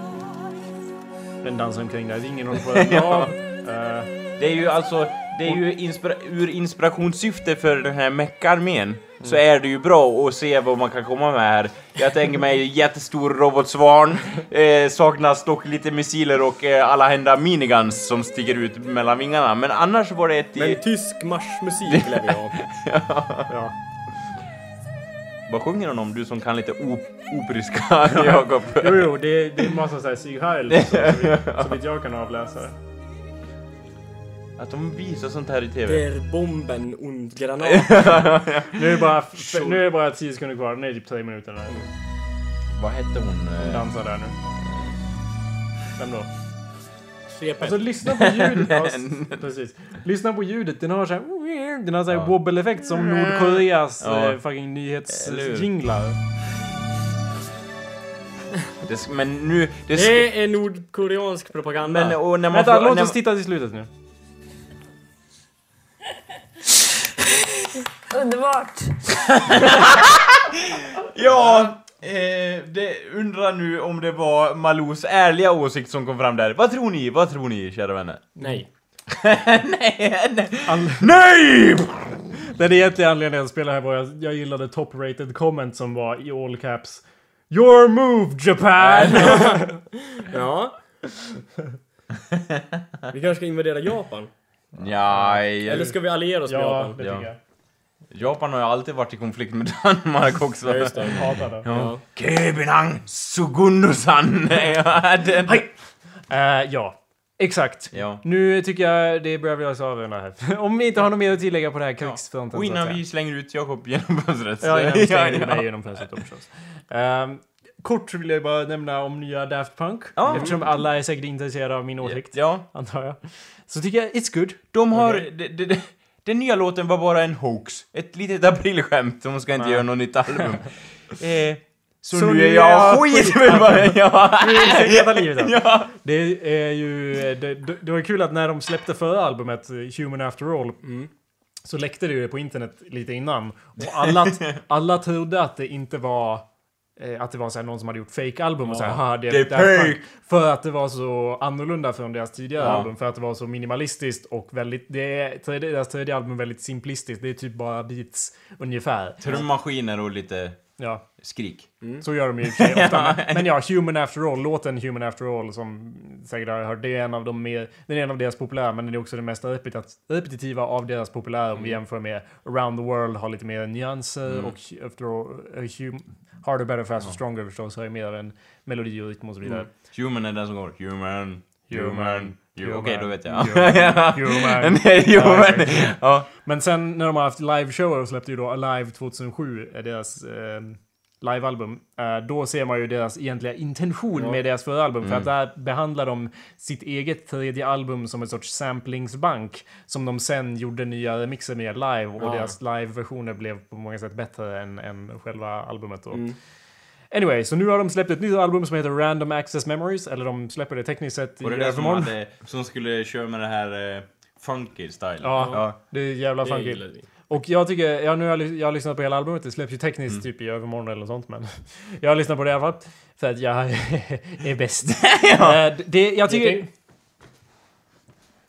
Den dansar omkring där. Ingen håller på att *laughs* ja. Eh, Det är ju alltså det är ju inspira ur inspirationssyfte för den här meckarmén så är det ju bra att se vad man kan komma med här. Jag tänker mig jättestor robotsvarn, *laughs* eh, saknas dock lite missiler och eh, alla hända miniguns som sticker ut mellan vingarna. Men annars var det ett... Men tysk marschmusik lär vi ha. *laughs* Ja. Vad sjunger hon om, du som kan lite op operiska, *laughs* Jakob? Jo, jo, det, det är en massa såhär Sieg Heil så, så vitt jag kan avläsa det. Att de visar sånt här i TV. Der Bomben und Granat. *laughs* Nu är det bara, nu är det bara 10 sekunder kvar, nu är det typ 3 minuter. Där. Vad hette hon? Hon eh, dansar där nu. Vem då? Svepet. Alltså lyssna på ljudet. *laughs* Precis. Lyssna på ljudet. Den har såhär... Den har såhär Ja. wobble-effekt som Nordkoreas Ja. eh, fucking nyhetsjinglar. *laughs* Det, men nu... Det, Det är nordkoreansk propaganda. men och när man Vänta, låt oss titta till slutet nu. Underbart! *laughs* Ja, eh, det undrar nu om det var Malous ärliga åsikt som kom fram där. Vad tror ni? Vad tror ni, kära vänner? Nej. *laughs* nej, nej! All- nej! Den egentliga anledningen att spela här var att jag gillade top-rated comment som var i all caps. Your move Japan! Ja. *laughs* Vi kanske ska invadera Japan? Ja, Eller ska vi alliera oss med ja, Japan? det Ja. tycker jag. Japan har ju alltid varit i konflikt med *laughs* Danmark också. Ja, just det. Hatar det. Ja. Sugundosan! ja, den... *laughs* Eh, ja, exakt. Ja. Nu tycker jag det börjar bli oss avrunda här. *laughs* Om vi inte har något mer att tillägga på det här krigsfronten. Och så att innan vi slänger ut Jakob genom fönstret. Ja, innan vi slänger ja, mig genom fönstret förstås. Ehm, kort vill jag bara nämna om nya Daft Punk. Ja. Eftersom alla är säkert intresserade av min åsikt. Ja, Antar jag. Så tycker jag it's good. de har... Okej. Den nya låten var bara en hoax. Ett litet aprilskämt. De ska inte Nej. göra något nytt album. *laughs* eh, så, Så nu är jag jag skit med bara... *laughs* Ja. Hela livet *laughs* ja. Det är ju... Det, det, det var kul att när de släppte förra albumet, eh, Human After All, så läckte det ju på internet lite innan. Och alla, alla trodde att det inte var... eh, Att det var så någon som hade gjort fake-album och så här, "Haha, det är Daft Punk." fake. För att det var så annorlunda från deras tidigare Ja. album. För att det var så minimalistiskt och väldigt... Det är, deras tredje album är väldigt simplistiskt. Det är typ bara beats ungefär. Trummaskiner och lite Ja, skrik. så gör de ju i sig *laughs* ofta. Men, men ja, Human After All, låten Human After All som säkert har hört, det är en av de mer, den är en av deras populära, men den är också den mest repetitiva av deras populära om vi jämför med Around the World har lite mer nyanser och After All, uh, hum, Harder, Better, Faster, Stronger förstås har ju mer en melodi och rytm och så vidare. Human är den som går. Human. Human. Human. Okej, då vet jag. Human. *laughs* Human. Nej, Human. exakt. Ja. Men sen när de har haft liveshower släppte ju då Alive 2007, är deras eh, livealbum. Eh, då ser man ju deras egentliga intention med deras förra album. För att där behandlar de sitt eget tredje album som en sorts samplingsbank. Som de sen gjorde nya remixer med live. Och deras live-versioner blev på många sätt bättre än, än själva albumet då. Anyway, så nu har de släppt ett nytt album som heter Random Access Memories. Eller de släpper det tekniskt sett i Var det det som, övermorgon. hade, som skulle köra med det här eh, funky style? Ja, det är jävla funky. Och jag tycker, ja, nu har jag, jag har lyssnat på hela albumet, det släpps ju tekniskt typ i övermorgon eller sånt men *laughs* Jag har lyssnat på det i alla fall, för att jag *laughs* är bäst. *laughs* ja. det, jag tycker... Geting.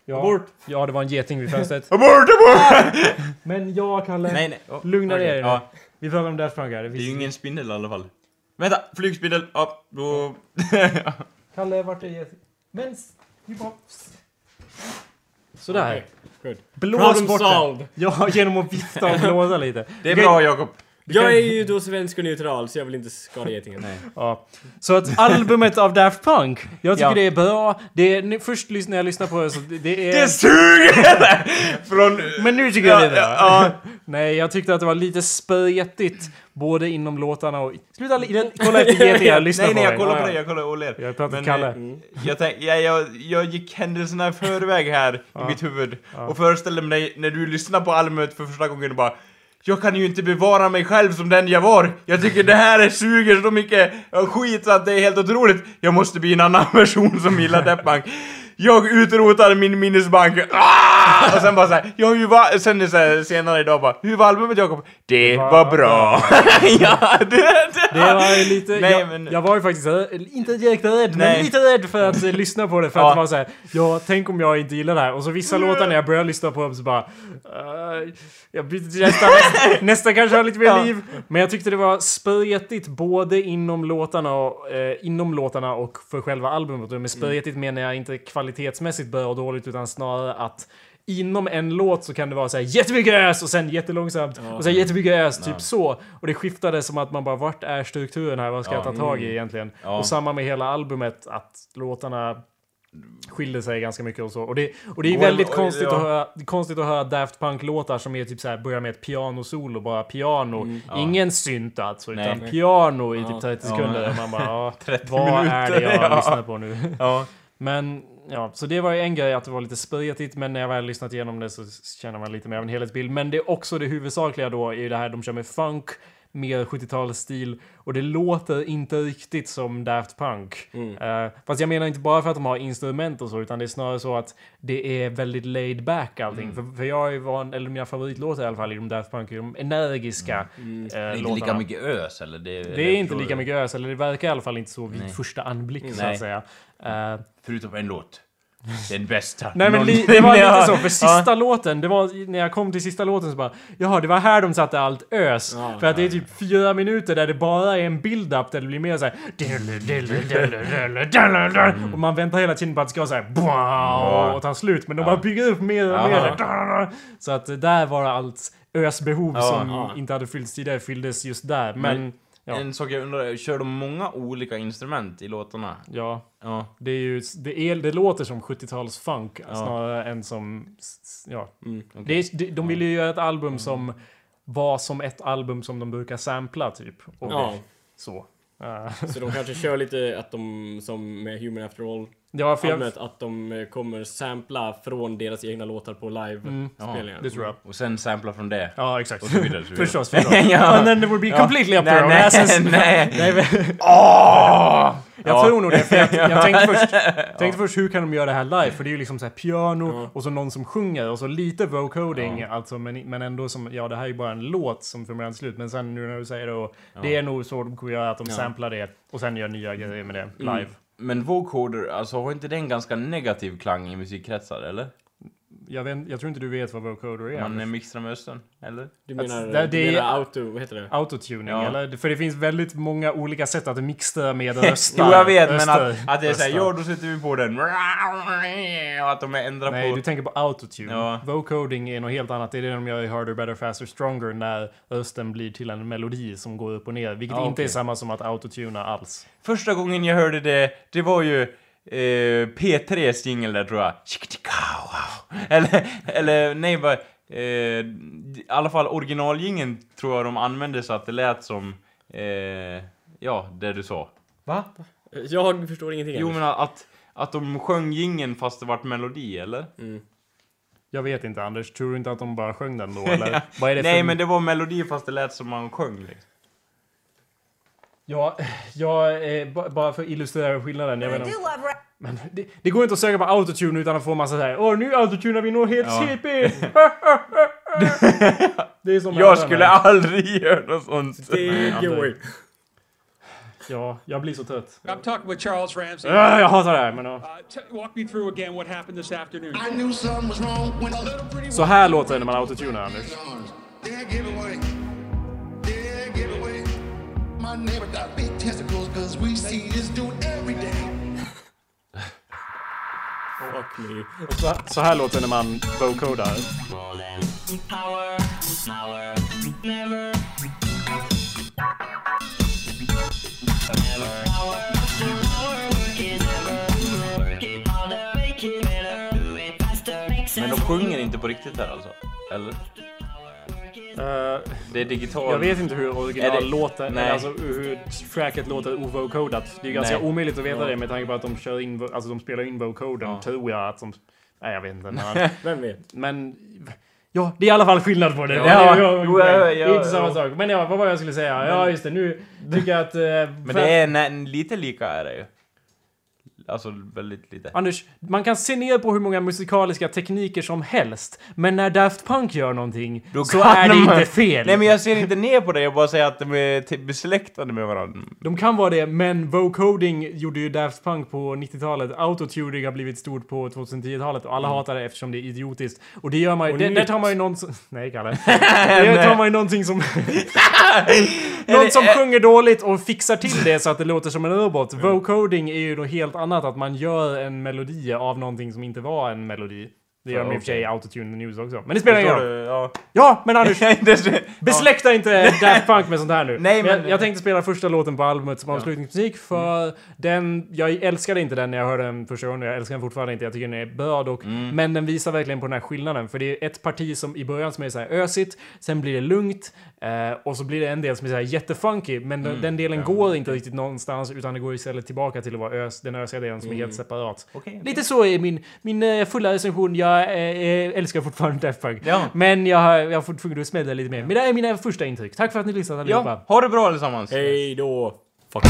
Ja, Abort. ja, det var en geting vid fönstret. Abort, abort! men jag, Kalle, Nej, nej. Oh, lugna ner dig nu. Ja, Vi pratar om Daft Punk här. Det det är ju ingen spindel i alla fall. Vänta, flygspindel. Ja, då... *laughs* Kalle, vart är geting? Men... Vi bara... Sådär. Good. Blås Problem bort det. solved. Ja, genom att vifta och blåsa lite. Det är bra, Jakob. Jag är ju då svensk och neutral så jag vill inte skada getingen. Ja. Så att albumet av Daft Punk, jag tycker Ja. det är bra. Det är, först lys- när jag lyssnar på det så det, det är... Det suger! *laughs* Från... Men nu tycker jag det är bra. Ja, Nej, jag tyckte att det var lite spretigt. Både inom låtarna och... Sluta li- kolla efter getingar, *laughs* lyssna nej, nej, på jag kollar på dig, jag kollar och ler. Jag har pratat Men, Kalle. eh, Jag, tänk, jag, jag, jag gick händelserna i förväg här i mitt huvud och föreställde mig när du lyssnar på albumet för första gången och bara jag kan ju inte bevara mig själv som den jag var. Jag tycker det här är suger så mycket skit så att det är helt otroligt. Jag måste bli en annan *laughs* person som gillar Deppbank. Jag utrotar min minnesbank. Ah! Och sen bara såhär, jag har ju va- Sen är så här, senare idag bara, hur var albumet Jakob? Det var var bra. *laughs* ja, det, det. Det var lite... Nej, jag, men- jag var ju faktiskt inte direkt rädd, men Nej. lite rädd för att eh, lyssna på det. För Ja. att det var såhär, ja, tänk om jag inte gillar det här. Och så vissa låtar när jag börjar lyssna på dem så bara... Uh, jag byter till nästa, *laughs* nästa, kanske har lite mer Ja. liv. Men jag tyckte det var spretigt både inom låtarna och, eh, inom låtarna och för själva albumet. Och med spretigt menar jag inte kvalitetsmässigt bra och dåligt utan snarare att Inom en låt så kan det vara så här jättemycket ös och sen jättelångsamt och sen jättemycket ös, typ så. Och det skiftade som att man bara, vart är strukturen här? Vad ska jag ta tag i egentligen? Ja. Och samma med hela albumet, att låtarna skiljer sig ganska mycket och så. Och det, och det är väldigt oj, konstigt, ja. att höra, konstigt att höra Daft Punk-låtar som är typ så här, börjar med ett pianosolo, bara piano. Ingen synt alltså, utan Nej. piano i typ Ja. 30 Ja. sekunder. Man bara, ja, *laughs* 30 vad är det minuter, jag ja. lyssnar på nu? Ja. Men ja, så det var ju en grej att det var lite spretigt, men när jag väl lyssnat igenom det så känner man lite mer av en helhetsbild. Men det är också det huvudsakliga då i det här, de kör med funk, mer 70-talsstil och det låter inte riktigt som Daft Punk. Eh, fast jag menar inte bara för att de har instrument och så, utan det är snarare så att det är väldigt laid back allting. För, för jag är van, eller mina favoritlåtar i alla fall i de Daft Punk, är de energiska eh, Det är inte lika mycket ös eller? Det, det är inte lika mycket ös, eller det verkar i alla fall inte så vid Nej. första anblick så Nej. att säga. Eh, Förutom en låt. Den bästa. Nej men li, det var *laughs* Ja. lite så, för sista låten, det var när jag kom till sista låten så bara Jaha, det var här de satte allt ös. Ja, för att det är typ fyra minuter där det bara är en build-up där det blir mer såhär Och man väntar hela tiden på att det ska vara såhär och ta slut. Men de bara bygger upp mer och mer. Så att där var allt ösbehov Ja. som Ja. inte hade fyllts tidigare fylldes just där. Men, Men- ja. En sak jag undrar, kör de många olika instrument i låtarna? ja. Ja. Det är ju, det, är, det låter som 70-tals funk snarare än som, ja. Mm. Det är, de, de ville ju göra ett album som var som ett album som de brukar sampla typ. Och Ja. så. Eh, Så de kanske kör lite att de, som med Human After All, ja, för jag, albumet, att de eh, kommer sampla från deras egna låtar på live-spelningar. det tror jag. Och sen sampla från det. Ja, exakt. Och så vidare, så vidare. Förstås, förstås. *laughs* Ja. And then it would be completely up to Nej, nej, *laughs* nej. *laughs* nej, men, Åh! jag Ja. tror nog det, för jag, jag tänkte, först, tänkte först hur kan de göra det här live? För det är ju liksom så här piano och så någon som sjunger och så lite vocoding alltså, men, men ändå som, ja det här är ju bara en låt som början till slut. Men sen nu när du säger det, och det är nog så de kommer göra, att de samplar det och sen gör nya grejer med det live. Men vocoder, alltså har inte det en ganska negativ klang i musikkretsar, eller? Jag, vet, jag tror inte du vet vad vocoder är. Man mixtrar med östen, eller? Du menar, det- du det- menar auto, vad heter det? Autotuning, Ja. eller? För det finns väldigt många olika sätt att mixtra med röster. *laughs* Jo, jag vet, men att, att det är såhär, ja då sätter vi på den. Och att de ändrar Nej, på... du tänker på autotune. Ja. Vocoding är något helt annat. Det är det de gör i Harder, Better, Faster, Stronger när rösten blir till en melodi som går upp och ner. Vilket Ja, inte är samma som att autotuna alls. Första gången jag hörde det, det var ju eh, P3s jingel där tror jag. Eller, eller nej, bara... Eh, I alla fall originaljingeln tror jag de använde så att det lät som... Eh, ja, det du sa. Va? Jag förstår ingenting. Jo men att, att de sjöng jingeln fast det vart melodi, eller? Jag vet inte Anders, tror du inte att de bara sjöng den då *laughs* eller? Vad är det Nej för... men det var melodi fast det lät som man sjöng liksom. Ja, *laughs* ja eh, ba- bara för att illustrera skillnaden. Jag vet inte. Men det, det går inte att söka på autotune utan att få massa såhär Åh nu autotunar vi något helt Ja. CP! *laughs* det är som Jag skulle aldrig göra något sånt. Det går ju. Ja, jag blir så trött. I'm talking with Charles Ramsey. Ah, jag hatar det här men ja. Uh, walk me through again what happened this afternoon. I knew something was wrong when a little pretty Så här låter det när man autotunar Anders. My neighbor got big testicles cause we see this dude every day. Fuck me. Och så, så här låter det när man vocodar. Men de sjunger inte på riktigt här alltså? Eller? Eh, Det är digital. jag vet inte hur original Är det- låter, Nej. eller alltså hur tracket låter ovocodat. Det är ganska Nej. omöjligt att veta Ja. det med tanke på att de kör in, alltså de spelar in vocoden, Ja. tror jag att de... Nej jag vet inte. Men, *laughs* Vem vet? men ja, det är i alla fall skillnad på det. Ja, det, är, jo, jo, ja, det är ja, inte samma ja. sak. Men ja, vad var jag skulle säga? Ja, just det. Nu tycker jag att... eh, Men det är nä- lite lika är det ju. Alltså väldigt lite. Anders, man kan se ner på hur många musikaliska tekniker som helst, men när Daft Punk gör någonting Då så kan är det man- inte fel. Nej men jag ser inte ner på det, jag bara säger att de är typ besläktade med varandra. De kan vara det, men vocoding gjorde ju Daft Punk på 90-talet. Autotuning har blivit stort på 2010-talet och alla hatar det eftersom det är idiotiskt. Och det gör man ju... Och Det, där nytt. tar man ju någon som... *laughs* Nej, Kalle. *laughs* det tar man ju någonting som... *laughs* någon som sjunger dåligt och fixar till det så att det låter som en robot. Vocoding är ju något helt annat, att man gör en melodi av någonting som inte var en melodi. Det gör Ja, de i och för sig i. Autotune News också. Men det spelar ingen roll. Ja. Ja, men Anders! *laughs* Besläkta inte *laughs* Daft Punk med sånt här nu. Nej, men- jag, jag tänkte spela första låten på albumet som avslutningsmusik för den... Jag älskade inte den när jag hörde den första gången. Jag älskar den fortfarande inte. Jag tycker den är bra dock. Mm. Men den visar verkligen på den här skillnaden. För det är ett parti som i början som är så här ösigt, sen blir det lugnt eh, och så blir det en del som är så här jättefunky. Men den- den delen går inte riktigt någonstans utan det går istället tillbaka till att vara ös, den ösiga delen som är helt separat. Okej, okej. Lite så är min, min eh, fulla recension. Jag eh, älskar fortfarande Daft Punk. Ja. Men jag har, jag har fått tvungen att smälla lite mer. Men det här är mina första intryck. Tack för att ni lyssnat allihopa. Ja, ha det bra allesammans. Hej då. Fuck.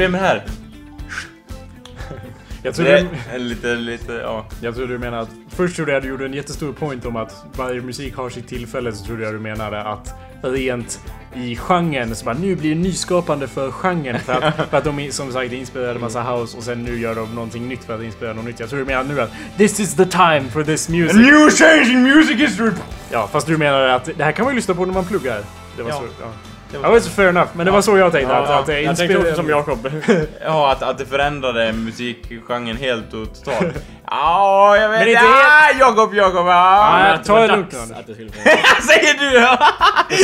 Ja, du har problem med *laughs* det här. Jag tror, Det du, lite, lite, ja. jag tror du menar att... Först trodde jag du gjorde en jättestor point om att varje musik har sitt tillfälle. Så trodde jag du menade att rent i genren så bara nu blir det nyskapande för genren. För att, *laughs* för att de som sagt inspirerade massa house och sen nu gör de någonting nytt för att inspirera något nytt. Jag tror du menar nu att this is the time for this music. new change in music history! Ja, fast du menar att det här kan man ju lyssna på när man pluggar. Det var Ja. så. Ja. Det Ja, was fair enough. Men det var så jag tänkte. att, att det jag tänkte också som Jakob. *laughs* Ja, att, att det förändrade musikgenren helt och totalt. *laughs* Ja, jag vet Men inte. Ah, Jakob, Jakob. Ja. Ta det lugnt. *laughs* Säger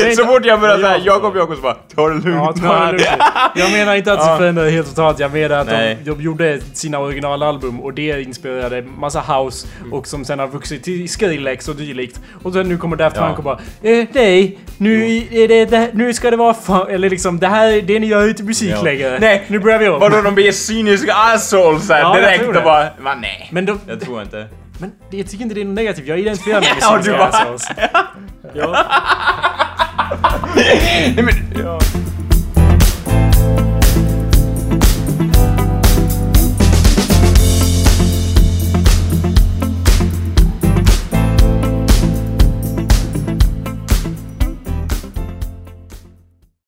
du? Så fort jag börjar Ja, säga Jakob, Jakob så bara ta det Ja, lugnt. ta det lugnt. Jag menar inte att det Ja. förändrade helt totalt. Jag menar att de, de gjorde sina originalalbum och det inspirerade massa house och som sen har vuxit till Skrillex och dylikt. Och sen nu kommer Daft Ja. Punk och bara eh, nej, nu, är det, det, nu ska det vara fan, eller liksom det här, det ni gör är inte musik Ja. längre. Nej. Nu börjar vi om. Vadå, de blir cyniska assholes här Ja, direkt och bara... Va, nej. Men, de, Jag tror inte. men det- jag tycker inte det är något negativt. Jag identifierar mig *laughs* med Ja, du bara- assholes. *laughs* Ja. Nej men,